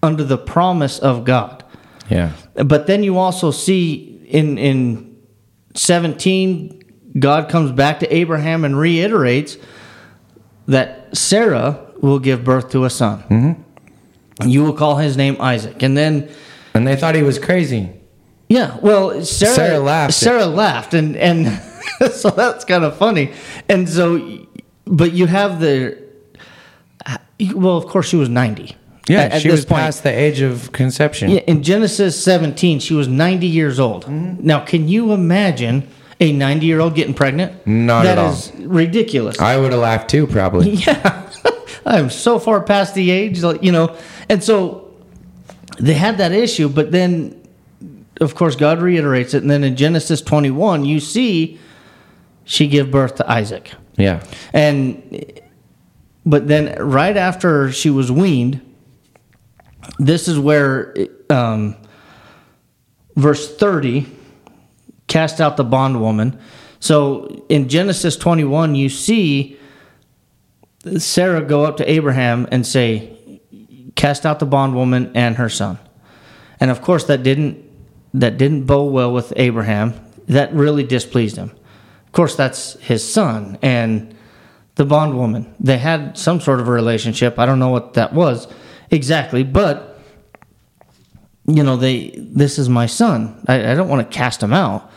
under the promise of God. Yeah. But then you also see in in 17 God comes back to Abraham and reiterates that Sarah will give birth to a son. Mm-hmm. You will call his name Isaac. And then And they thought he was crazy. yeah, well Sarah Sarah laughed. Sarah laughed and and so that's kind of funny. And so but you have the well of course she was 90. Yeah, at, she was point. past the age of conception. Yeah, in Genesis 17, she was 90 years old. Mm-hmm. Now, can you imagine a 90 year old getting pregnant. Not That at all. is ridiculous. I would have laughed too, probably. Yeah, I'm so far past the age, you know, and so they had that issue. But then, of course, God reiterates it, and then in Genesis 21, you see she give birth to Isaac, Yeah. and but then right after she was weaned, this is where um, verse 30 cast out the bondwoman. So in Genesis 21, you see Sarah go up to Abraham and say, "Cast out the bondwoman and her son." And of course, that didn't that didn't bow well with Abraham. That really displeased him. Of course, that's his son and the bondwoman. They had some sort of a relationship. I don't know what that was exactly, but you know, they this is my son. I, I don't want to cast him out.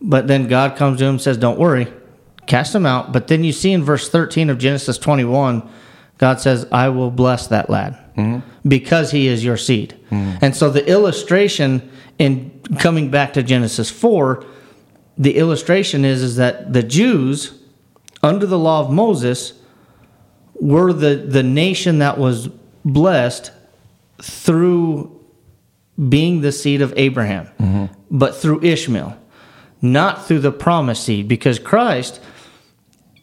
But then God comes to him and says, Don't worry, cast him out. But then you see in verse 13 of Genesis 21, God says, I will bless that lad mm-hmm. because he is your seed. Mm-hmm. And so the illustration in coming back to Genesis 4, the illustration is, is that the Jews, under the law of Moses, were the, the nation that was blessed through being the seed of Abraham, mm-hmm. but through Ishmael, not through the promised seed, because Christ,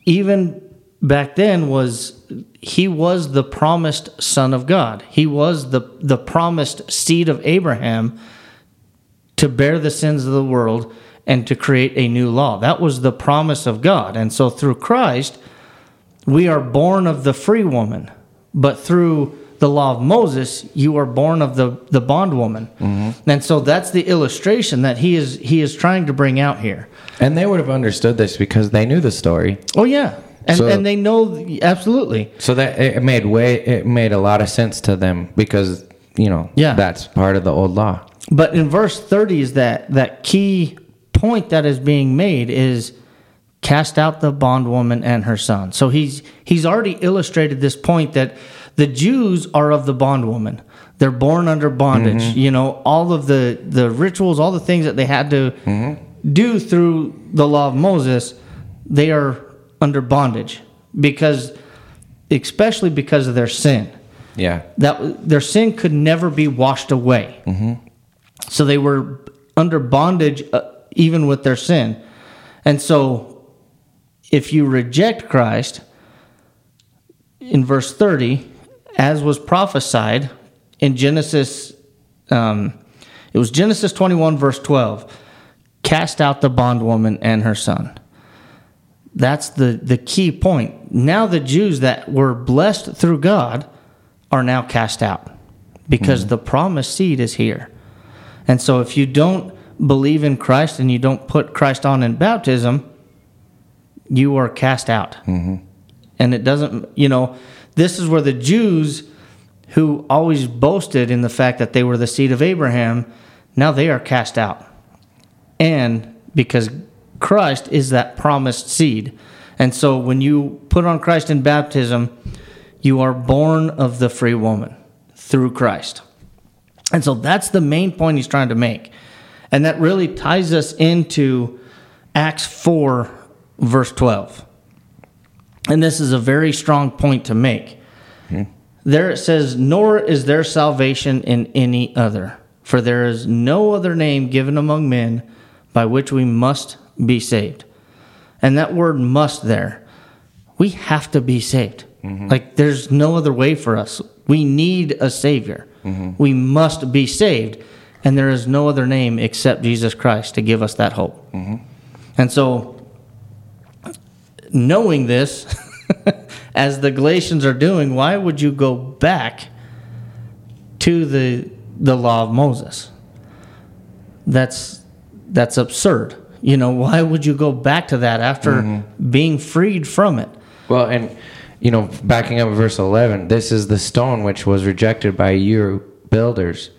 even back then, was he was the promised son of God. He was the the promised seed of Abraham to bear the sins of the world and to create a new law. That was the promise of God. And so through Christ, we are born of the free woman, but through the law of Moses, you are born of the, the bondwoman. Mm-hmm. And so that's the illustration that he is he is trying to bring out here. And they would have understood this because they knew the story. Oh yeah. And So- and they know absolutely. So that it made way it made a lot of sense to them because you know Yeah. that's part of the old law. But in verse 30 is that that key point that is being made is cast out the bondwoman and her son. So he's he's already illustrated this point that the Jews are of the bondwoman. They're born under bondage. Mm-hmm. You know, all of the the rituals, all the things that they had to mm-hmm. do through the law of Moses, they are under bondage because especially because of their sin Yeah. that their sin could never be washed away. Mm-hmm. So they were under bondage uh, even with their sin. And so if you reject Christ in verse 30, as was prophesied in Genesis, um, it was Genesis 21, verse 12 cast out the bondwoman and her son. That's the, the key point. Now, the Jews that were blessed through God are now cast out because the promised seed is here. And so, if you don't believe in Christ and you don't put Christ on in baptism, you are cast out. Mm-hmm. And it doesn't, you know, this is where the Jews who always boasted in the fact that they were the seed of Abraham, now they are cast out. And because Christ is that promised seed. And so when you put on Christ in baptism, you are born of the free woman through Christ. And so that's the main point he's trying to make. And that really ties us into Acts 4, verse 12. And this is a very strong point to make. Hmm. There it says, Nor is there salvation in any other, for there is no other name given among men by which we must be saved. And that word must there, we have to be saved. Mm-hmm. Like there's no other way for us. We need a Savior. Mm-hmm. We must be saved. And there is no other name except Jesus Christ to give us that hope. Mm-hmm. And so, knowing this, as the Galatians are doing, why would you go back to the the law of Moses? That's that's absurd. You know, why would you go back to that after mm-hmm. being freed from it? Well, and you know, backing up verse eleven, this is the stone which was rejected by you builders,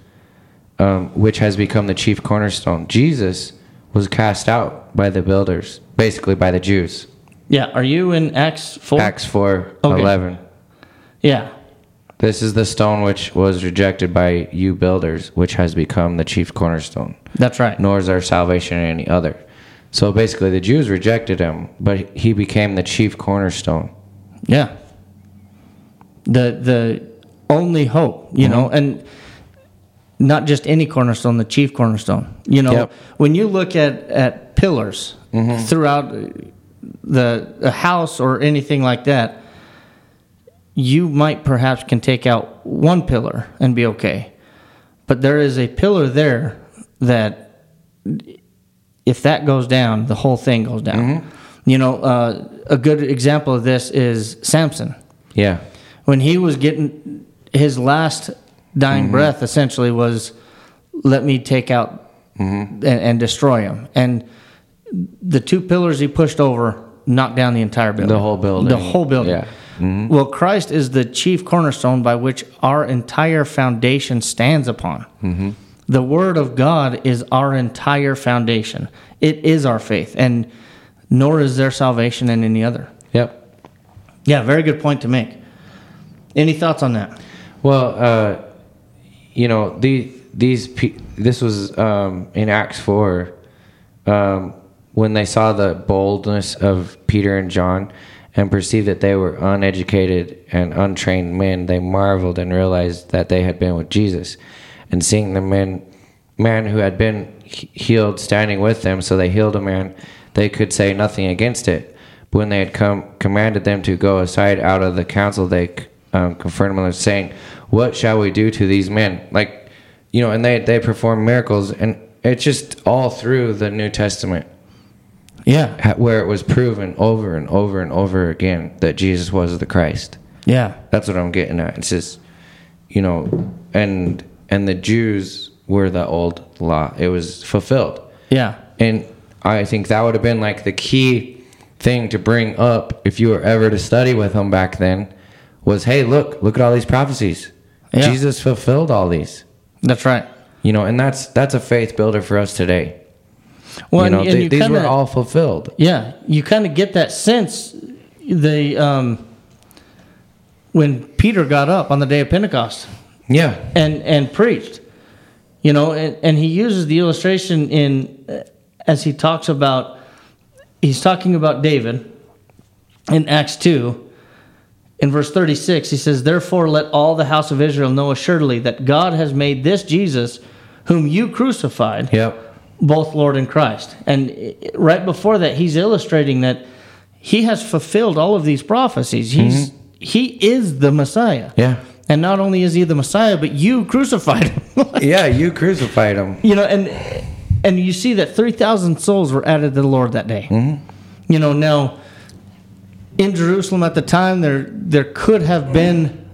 um, which has become the chief cornerstone. Jesus was cast out by the builders, basically by the Jews. Yeah, are you in Acts 4? Acts four Okay. eleven. Yeah. This is the stone which was rejected by you builders, which has become the chief cornerstone. That's right. Nor is there salvation in any other. So basically, the Jews rejected him, but he became the chief cornerstone. Yeah. The the only hope, you know, and not just any cornerstone, the chief cornerstone. You know, Yep. when you look at at pillars throughout the a house or anything like that, you might perhaps can take out one pillar and be okay. But there is a pillar there that if that goes down, the whole thing goes down. You know, uh, a good example of this is Samson Yeah. when he was getting his last dying mm-hmm. breath essentially was let me take out mm-hmm. and, and destroy him. And the two pillars he pushed over knocked down the entire building. The whole building. the whole building. Yeah. Mm-hmm. well christ is the chief cornerstone by which our entire foundation stands upon. The word of god is our entire foundation. It is our faith and nor is there salvation in any other. Yep. yeah very good point to make. Any thoughts on that? Well, uh, you know, the these this was um, in Acts four um, when they saw the boldness of Peter and John and perceived that they were uneducated and untrained men. They marveled and realized that they had been with Jesus, and seeing the men man who had been healed standing with them, so they healed a man. They could say nothing against it. But when they had come commanded them to go aside out of the council, they um, confronted them, saying, "What shall we do to these men?" Like, you know, and they they perform miracles, and it's just all through the New Testament yeah where it was proven over and over and over again that Jesus was the Christ. yeah That's what I'm getting at. It's just, you know, and and the Jews were the old law. It was fulfilled. yeah And I think that would have been like the key thing to bring up if you were ever to study with them back then was, hey, look, look at all these prophecies. Yeah. Jesus fulfilled all these. that's right You know, and that's that's a faith builder for us today. well you know, and, and they- you these kinda, were all fulfilled. yeah you kind of get that sense the um when peter got up on the day of pentecost Yeah. and and preached you know and, and he uses the illustration in uh, as he talks about he's talking about david in acts 2 in verse 36 he says therefore let all the house of israel know assuredly that god has made this jesus whom you crucified Yep. both Lord and Christ. And eh, right before that, he's illustrating that he has fulfilled all of these prophecies. Mm-hmm. He's he is the Messiah. Yeah. And not only is he the Messiah, but you crucified him. Yeah, you crucified him. you know, and and you see that three thousand souls were added to the Lord that day. Mm-hmm. You know, now in Jerusalem at the time, there there could have been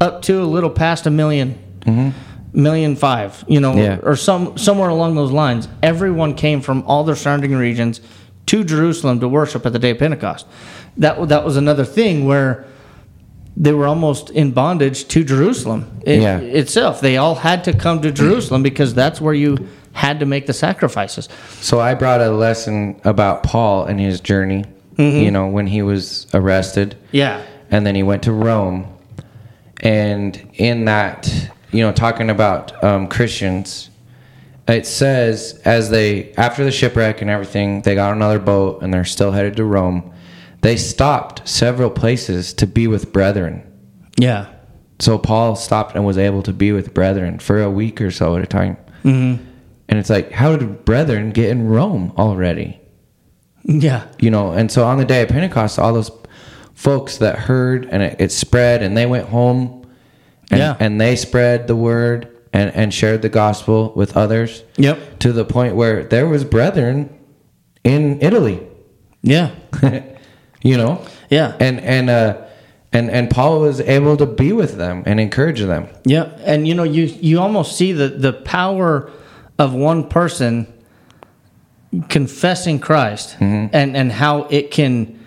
up to a little past a 1000000 mm-hmm. million five, you know, Yeah. or some somewhere along those lines. Everyone came from all their surrounding regions to Jerusalem to worship at the day of Pentecost. That that was another thing where they were almost in bondage to Jerusalem i- Yeah. itself. They all had to come to Jerusalem because that's where you had to make the sacrifices. So I brought a lesson about Paul and his journey. You know, when he was arrested. Yeah. and then he went to Rome. And in that, you know, talking about um, Christians, it says as they after the shipwreck and everything, they got another boat and they're still headed to Rome. They stopped several places to be with brethren. Yeah. So Paul stopped and was able to be with brethren for a week or so at a time. Mm-hmm. And it's like, how did brethren get in Rome already? Yeah. you know and so on the day of pentecost all those folks that heard and it, it spread and they went home and, Yeah. and they spread the word and, and shared the gospel with others Yep. to the point where there was brethren in italy Yeah. you know Yeah. and and uh and and paul was able to be with them and encourage them Yeah, and you know, you you almost see the the power of one person confessing Christ, Mm-hmm. and and how it can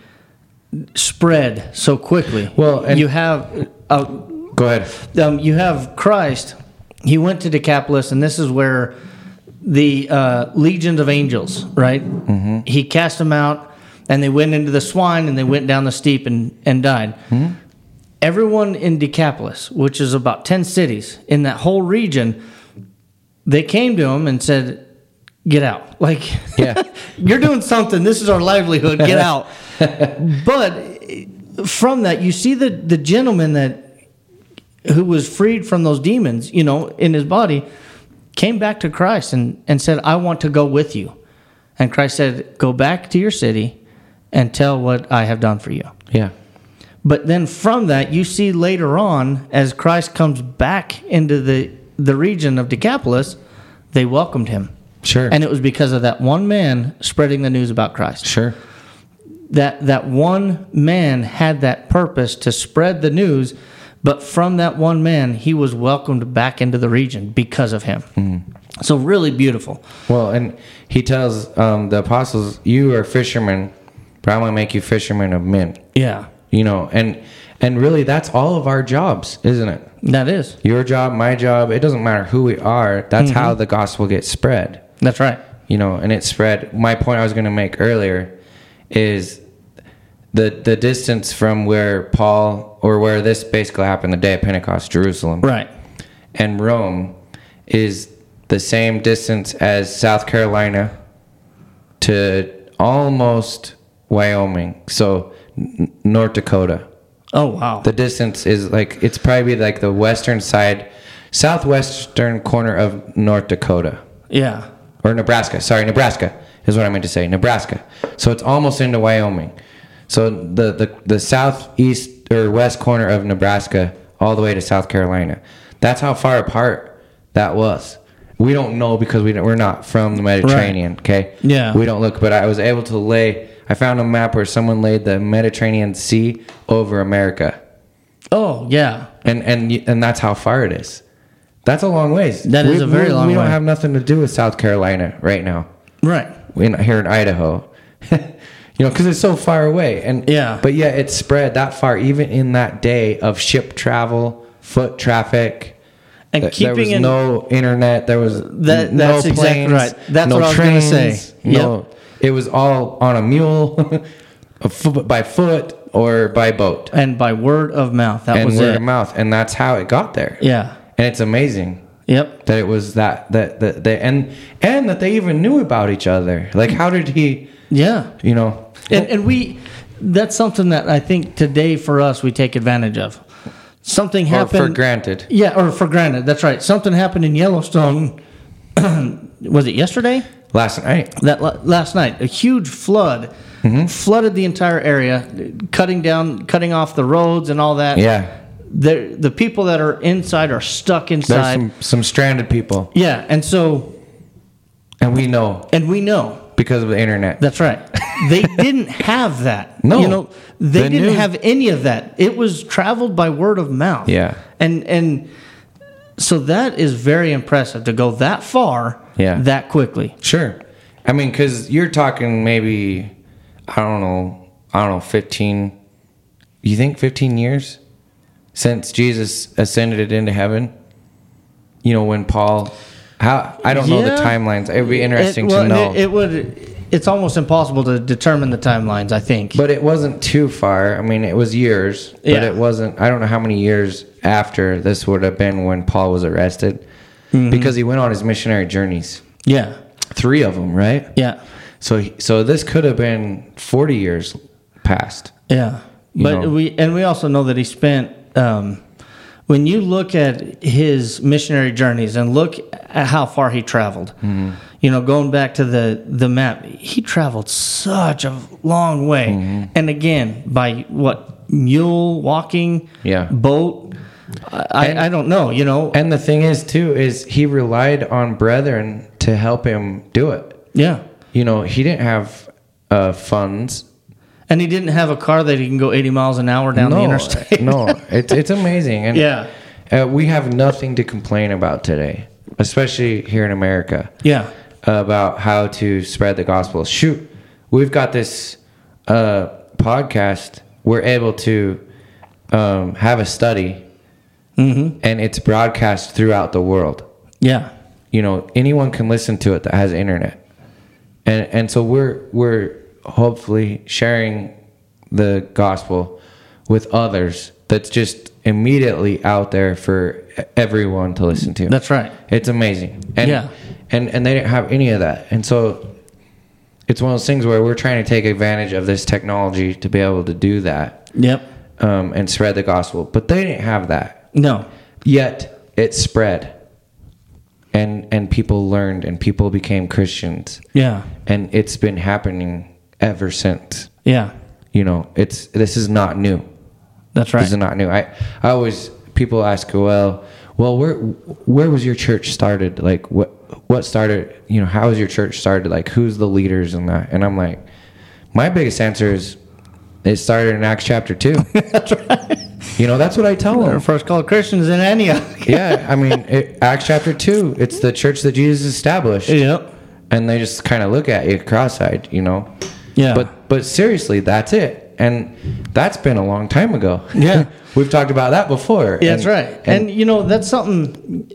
spread so quickly. Well, you have uh, go ahead um, you have Christ. He went to Decapolis, and this is where the uh, legions of angels, right? Mm-hmm. He cast them out, and they went into the swine, and they went down the steep and and died. Everyone in Decapolis, which is about ten cities in that whole region, they came to him and said, get out. Like, Yeah. you're doing something. This is our livelihood. Get out. but from that, you see the the gentleman that who was freed from those demons, you know, in his body, came back to Christ and and said, "I want to go with you." And Christ said, "Go back to your city and tell what I have done for you." Yeah. But then from that, you see later on, as Christ comes back into the, the region of Decapolis, they welcomed him. Sure. And it was because of that one man spreading the news about Christ. sure. That, that one man had that purpose to spread the news, but from that one man, he was welcomed back into the region because of him. So, really beautiful. Well, and he tells um, the apostles, "You are fishermen, but I'm gonna make you fishermen of men." Yeah, You know, and and really, that's all of our jobs, isn't it? that is. Your job, my job. It doesn't matter who we are. That's how the gospel gets spread. That's right. You know, and it spread. My point I was going to make earlier is the the distance from where Paul or where this basically happened, the day of Pentecost, Jerusalem, Right. and Rome, is the same distance as South Carolina to almost Wyoming. So n- North Dakota. Oh, wow. The distance is like it's probably like the western side, southwestern corner of North Dakota yeah. Or Nebraska. Sorry, Nebraska is what I meant to say. Nebraska. So it's almost into Wyoming. So the the the southeast or west corner of Nebraska all the way to South Carolina. That's how far apart that was. We don't know because we we're not from the Mediterranean. Okay. Yeah. We don't look, but I was able to lay. I found a map where someone laid the Mediterranean Sea over America, Oh, yeah. and and and that's how far it is. That's a long ways. That is a very long We don't have nothing to do with South Carolina right now Right. in here in Idaho. you know, because it's so far away, and Yeah. but yeah, it's spread that far. Even in that day of ship travel, foot traffic, And th- there was in no internet. There was That- no that's exactly planes, right. That's no what I was gonna trains, say. No, it was all on a mule, a foot, by foot or by boat, and by word of mouth. That and was word it. of mouth, and that's how it got there. Yeah. And it's amazing Yep. that it was that that that they and and that they even knew about each other. Like, how did he? Yeah. You know, And, and we, that's something that I think today for us we take advantage of. Something or happened. for granted. Yeah, or for granted. That's right. Something happened in Yellowstone. was it yesterday? Last night, That last night, a huge flood Mm-hmm. flooded the entire area, cutting down, cutting off the roads and all that. yeah, The the people that are inside are stuck there's inside. some some stranded people, yeah, and so and we know and we know because of the internet. That's right. They didn't have that. No. You know, they The didn't news- have any of that. It was traveled by word of mouth. Yeah. And and so that is very impressive to go that far Yeah. that quickly. Sure, I mean, because you're talking maybe I don't know, I don't know, fifteen. You think fifteen years since Jesus ascended into heaven? You know, when Paul. How I don't know the timelines. It would be interesting It- well, to know. It, it would it's almost impossible to determine the timelines, I think. But it wasn't too far. I mean, it was years, but Yeah. it wasn't. I don't know how many years after this would have been when Paul was arrested, Mm-hmm. because he went on his missionary journeys, yeah. three of them, right? Yeah. So, so this could have been forty years past. Yeah, but know. we and we also know that he spent. Um, when you look at his missionary journeys and look at how far he traveled, Mm-hmm. you know, going back to the the map, he traveled such a long way, Mm-hmm. and again by what mule walking, Yeah. boat. I, And- I don't know, you know, And the thing is, too, is he relied on brethren to help him do it. yeah, You know, he didn't have uh, funds. And he didn't have a car that he can go eighty miles an hour down the interstate. no, it's it's amazing, and Yeah. uh, we have nothing to complain about today, especially here in America. yeah, about how to spread the gospel. Shoot, we've got this uh, podcast. We're able to um, have a study, Mm-hmm. and it's broadcast throughout the world. yeah, You know, anyone can listen to it that has internet, and and so we're we're hopefully sharing the gospel with others. That's just immediately out there for everyone to listen to. that's right. It's amazing. And Yeah. and and they didn't have any of that, and so it's one of those things where we're trying to take advantage of this technology to be able to do that Yep. um, and spread the gospel, but they didn't have that. No. Yet it spread, and and people learned, and people became Christians, Yeah. and it's been happening ever since. Yeah. You know, it's this is not new. That's right. This is not new. I I always people ask, well, well, where where was your church started? Like what what started? You know, how was your church started? Like who's the leaders in that? And I'm like, my biggest answer is, it started in Acts chapter two. that's right. You know, that's what I tell them. first called Christians in Antioch. yeah, I mean, it, Acts chapter two. It's the church that Jesus established, yep. and they just kind of look at you cross-eyed. You know. Yeah. But but seriously, that's it, and that's been a long time ago. Yeah. we've talked about that before. Yeah, that's right. And, you know, that's something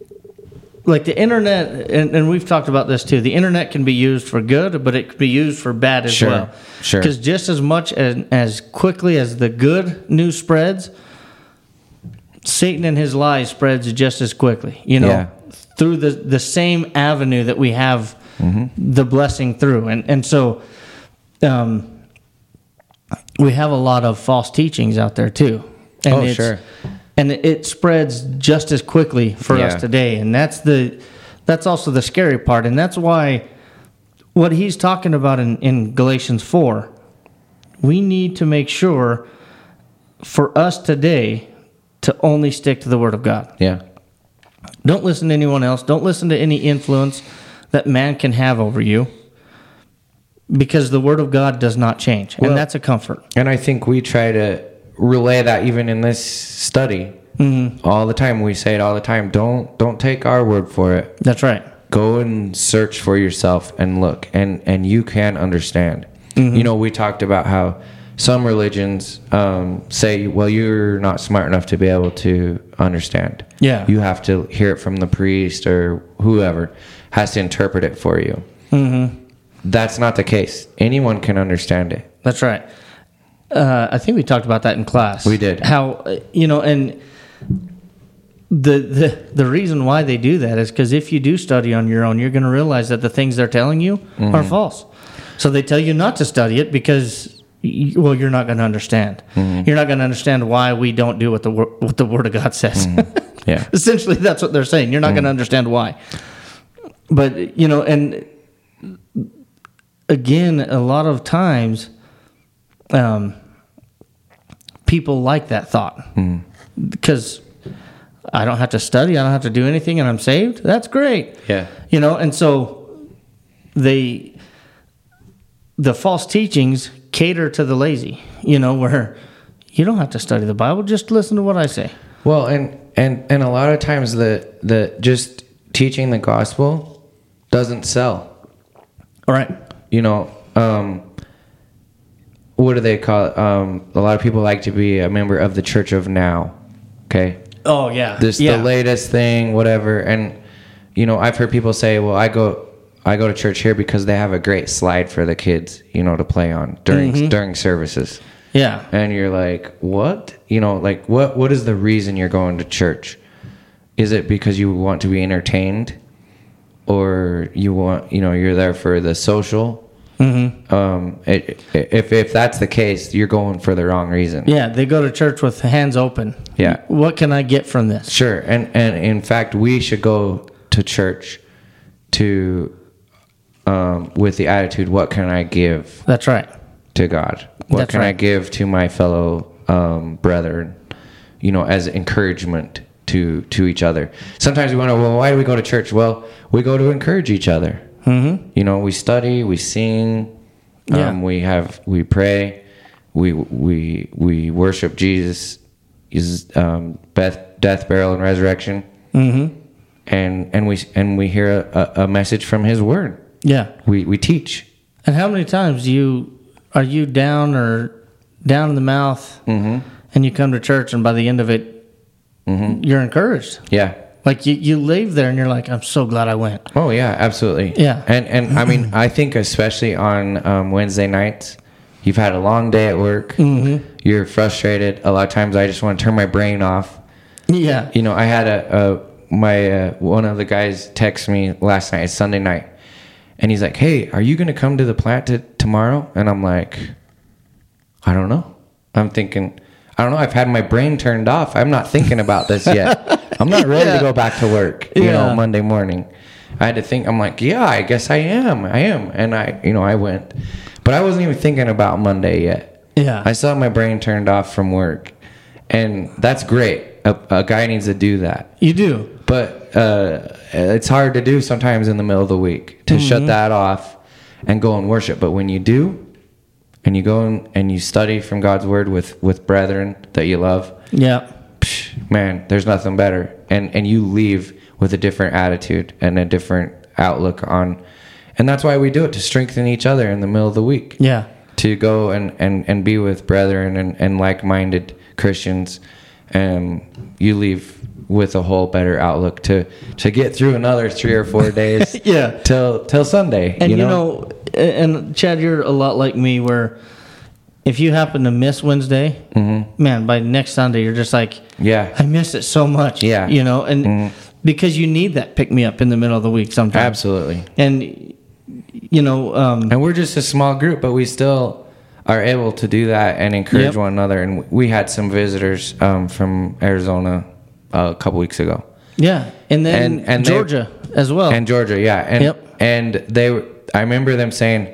like the internet, and, and we've talked about this too. The internet can be used for good, but it can be used for bad as Sure, well. sure. Because just as much as, as quickly as the good news spreads, Satan and his lies spreads just as quickly. You know, Yeah. through the the same avenue that we have mm-hmm. the blessing through, and and so. Um, we have a lot of false teachings out there too. And Oh, sure. And it- spreads just as quickly for Yeah. us today. And that's the that's also the scary part. And that's why what he's talking about in, in Galatians four, we need to make sure for us today to only stick to the word of God. Yeah. Don't listen to anyone else. Don't listen to any influence that man can have over you. Because the word of God does not change. Well- and that's a comfort. And I think we try to relay that even in this study Mm-hmm. all the time. We say it all the time. Don't don't take our word for it. That's right. Go and search for yourself and look, and and you can understand. Mm-hmm. You know, we talked about how some religions um, say, "Well, you're not smart enough to be able to understand." Yeah. you have to hear it from the priest or whoever has to interpret it for you. Mm-hmm. That's not the case. Anyone can understand it. That's right. Uh, I think we talked about that in class. We did. How you know, and the the the reason why they do that is because if you do study on your own, you're going to realize that the things they're telling you Mm-hmm. are false. So they tell you not to study it because. Well, you're not going to understand. Mm-hmm. You're not going to understand why we don't do what the wor- what the Word of God says. Yeah. Essentially, that's what they're saying. You're not going to understand why. But you know, and again, a lot of times, um, people like that thought because I don't have to study, I don't have to do anything, and I'm saved. That's great. Yeah. You know, and so they the false teachings cater to the lazy. You know, where you don't have to study the Bible, just listen to what I say. Well, and and and a lot of times the the just teaching the gospel doesn't sell. All right. You know, um, what do they call it? Um, a lot of people like to be a member of the Church of Now. Okay, Oh yeah. this yeah. the latest thing, whatever. And you know, I've heard people say, "Well, I go." I go to church here because they have a great slide for the kids, you know, to play on during Mm-hmm. during services. Yeah. and you're like what you know like what what is the reason you're going to church is it because you want to be entertained or you want you know you're there for the social Mm-hmm. um it, if if that's the case you're going for the wrong reason Yeah, they go to church with hands open. Yeah. What can I get from this? sure and and in fact we should go to church to um with the attitude what can i give That's right. to God? What That's can I give to my fellow um, brethren? You know, as encouragement to to each other. Sometimes we wonder, well, why do we go to church? Well, we go to encourage each other. Mm-hmm. You know, we study, we sing, Yeah. um, we have, we pray, we we we worship Jesus, His um, death, death, burial, and resurrection. Mm-hmm. And and we and we hear a, a message from His Word. Yeah. We we teach. And how many times do you are you down or down in the mouth, Mm-hmm. and you come to church, and by the end of it, you're encouraged. Yeah. Like you, you leave there, and you're like, I'm so glad I went. Oh yeah, absolutely. Yeah. and and I mean, I think especially on um, Wednesday nights, you've had a long day at work. Mm-hmm. You're frustrated. A lot of times, I just want to turn my brain off. Yeah. You know, I had a, a my uh, one of the guys text me last night, it's Sunday night, and he's like, "Hey, are you gonna come to the plant t- tomorrow?" And I'm like, "I don't know." I'm thinking, I don't know. I've had my brain turned off. I'm not thinking about this yet. I'm not ready Yeah. to go back to work. You Yeah. know, Monday morning. I had to think. I'm like, yeah, I guess I am. I am, and I, you know, I went, but I wasn't even thinking about Monday yet. Yeah. I saw my brain turned off from work, and that's great. A, a guy needs to do that, You do. but uh, it's hard to do sometimes in the middle of the week to Mm-hmm. shut that off and go and worship. But when you do, and you go and, and you study from God's word with with brethren that you love, Yeah. psh, man, there's nothing better. And and you leave with a different attitude and a different outlook on, and that's why we do it to strengthen each other in the middle of the week Yeah. to go and, and, and be with brethren and, and like-minded Christians, and you leave with a whole better outlook to to get through another three or four days. Yeah. till till Sunday. And you know, and Chad, you're a lot like me where if you happen to miss Wednesday, man, by next Sunday you're just like, Mm-hmm. yeah, I miss it so much. Yeah. You know, and Mhm. because you need that pick me up in the middle of the week sometimes. absolutely. And you know, um, And we're just a small group, but we still are able to do that and encourage Yep. one another. And we had some visitors um, from Arizona a couple weeks ago. yeah, and then And- and they- Georgia as well. and Georgia, yeah, and Yep. and they were. I remember them saying,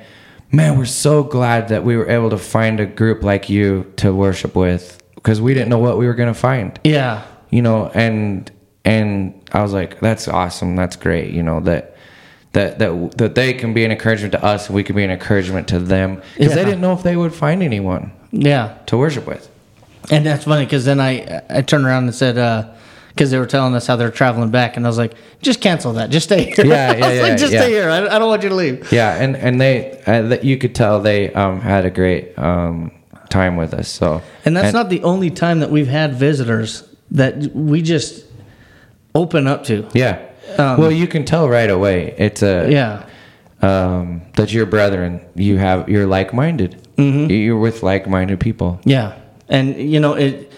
"Man, we're so glad that we were able to find a group like you to worship with because we didn't know what we were going to find." yeah, You know, and and I was like, "That's awesome. That's great." You know that. That, that, that they can be an encouragement to us and we can be an encouragement to them because they didn't know if they would find anyone yeah. to worship with. And that's funny because then I I turned around and said uh, because they were telling us how they're traveling back, and I was like, just cancel that, just stay here. Yeah, yeah, yeah, like, just yeah. stay here. I, I don't want you to leave. Yeah, and and they uh, you could tell they um, had a great um, time with us. So And that's not the only time that we've had visitors that we just open up to. Yeah. Um, well, you can tell right away. It's a Yeah, um, that you're brethren. You have you're like minded. Mm-hmm. You're with like minded people. yeah, and you know it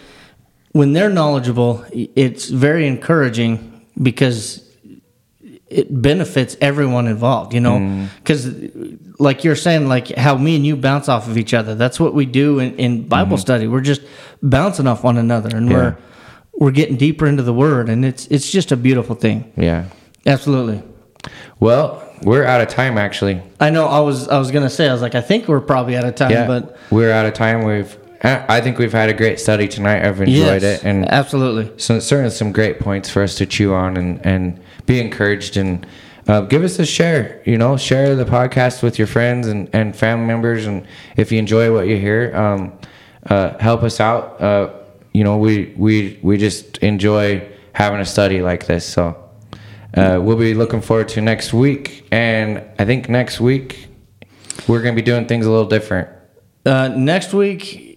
when they're knowledgeable, it's very encouraging because it benefits everyone involved. You Mm. know, because like you're saying, like how me and you bounce off of each other. That's what we do in, in Bible study. We're just bouncing off one another, and Mm-hmm. Yeah. we're we're getting deeper into the Word, and it's it's just a beautiful thing. Yeah. Absolutely. Well, we're out of time actually. I know. I was. I was gonna say. I was like. I think we're probably out of time. Yeah. But we're out of time. We've. I think we've had a great study tonight. I've enjoyed yes, it, and absolutely. so certainly some great points for us to chew on and and be encouraged and uh, give us a share. You know, share the podcast with your friends and and family members, and if you enjoy what you hear, um, uh, help us out. Uh, you know, we we we just enjoy having a study like this. So uh, we'll be looking forward to next week, and I think next week we're gonna be doing things a little different. Uh, next week,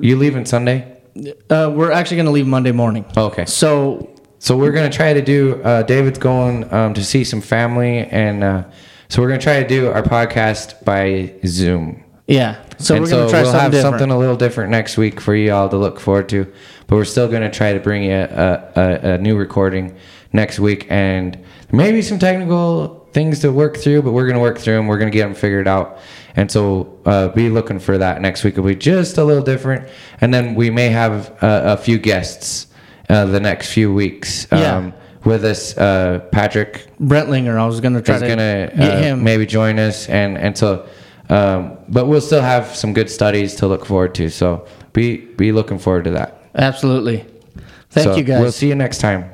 You leaving Sunday? uh, we're actually gonna leave Monday morning. Okay. So So we're gonna try to do. Uh, David's going um, to see some family, and uh, so we're gonna try to do our podcast by Zoom. yeah. So and we're gonna try we'll something have different. something a little different next week for you all to look forward to. But we're still gonna try to bring you a, a, a new recording next week, and maybe some technical things to work through. But we're gonna work through them. We're gonna get them figured out. And so uh, be looking for that next week. It'll be just a little different, and then we may have uh, a few guests uh, the next few weeks. Yeah. Um, with us, uh, Patrick Brentlinger. I was gonna try to gonna get uh, him. maybe join us, and and so, um, but we'll still have some good studies to look forward to. So be be looking forward to that. Absolutely. Thank So you guys. We'll see you next time.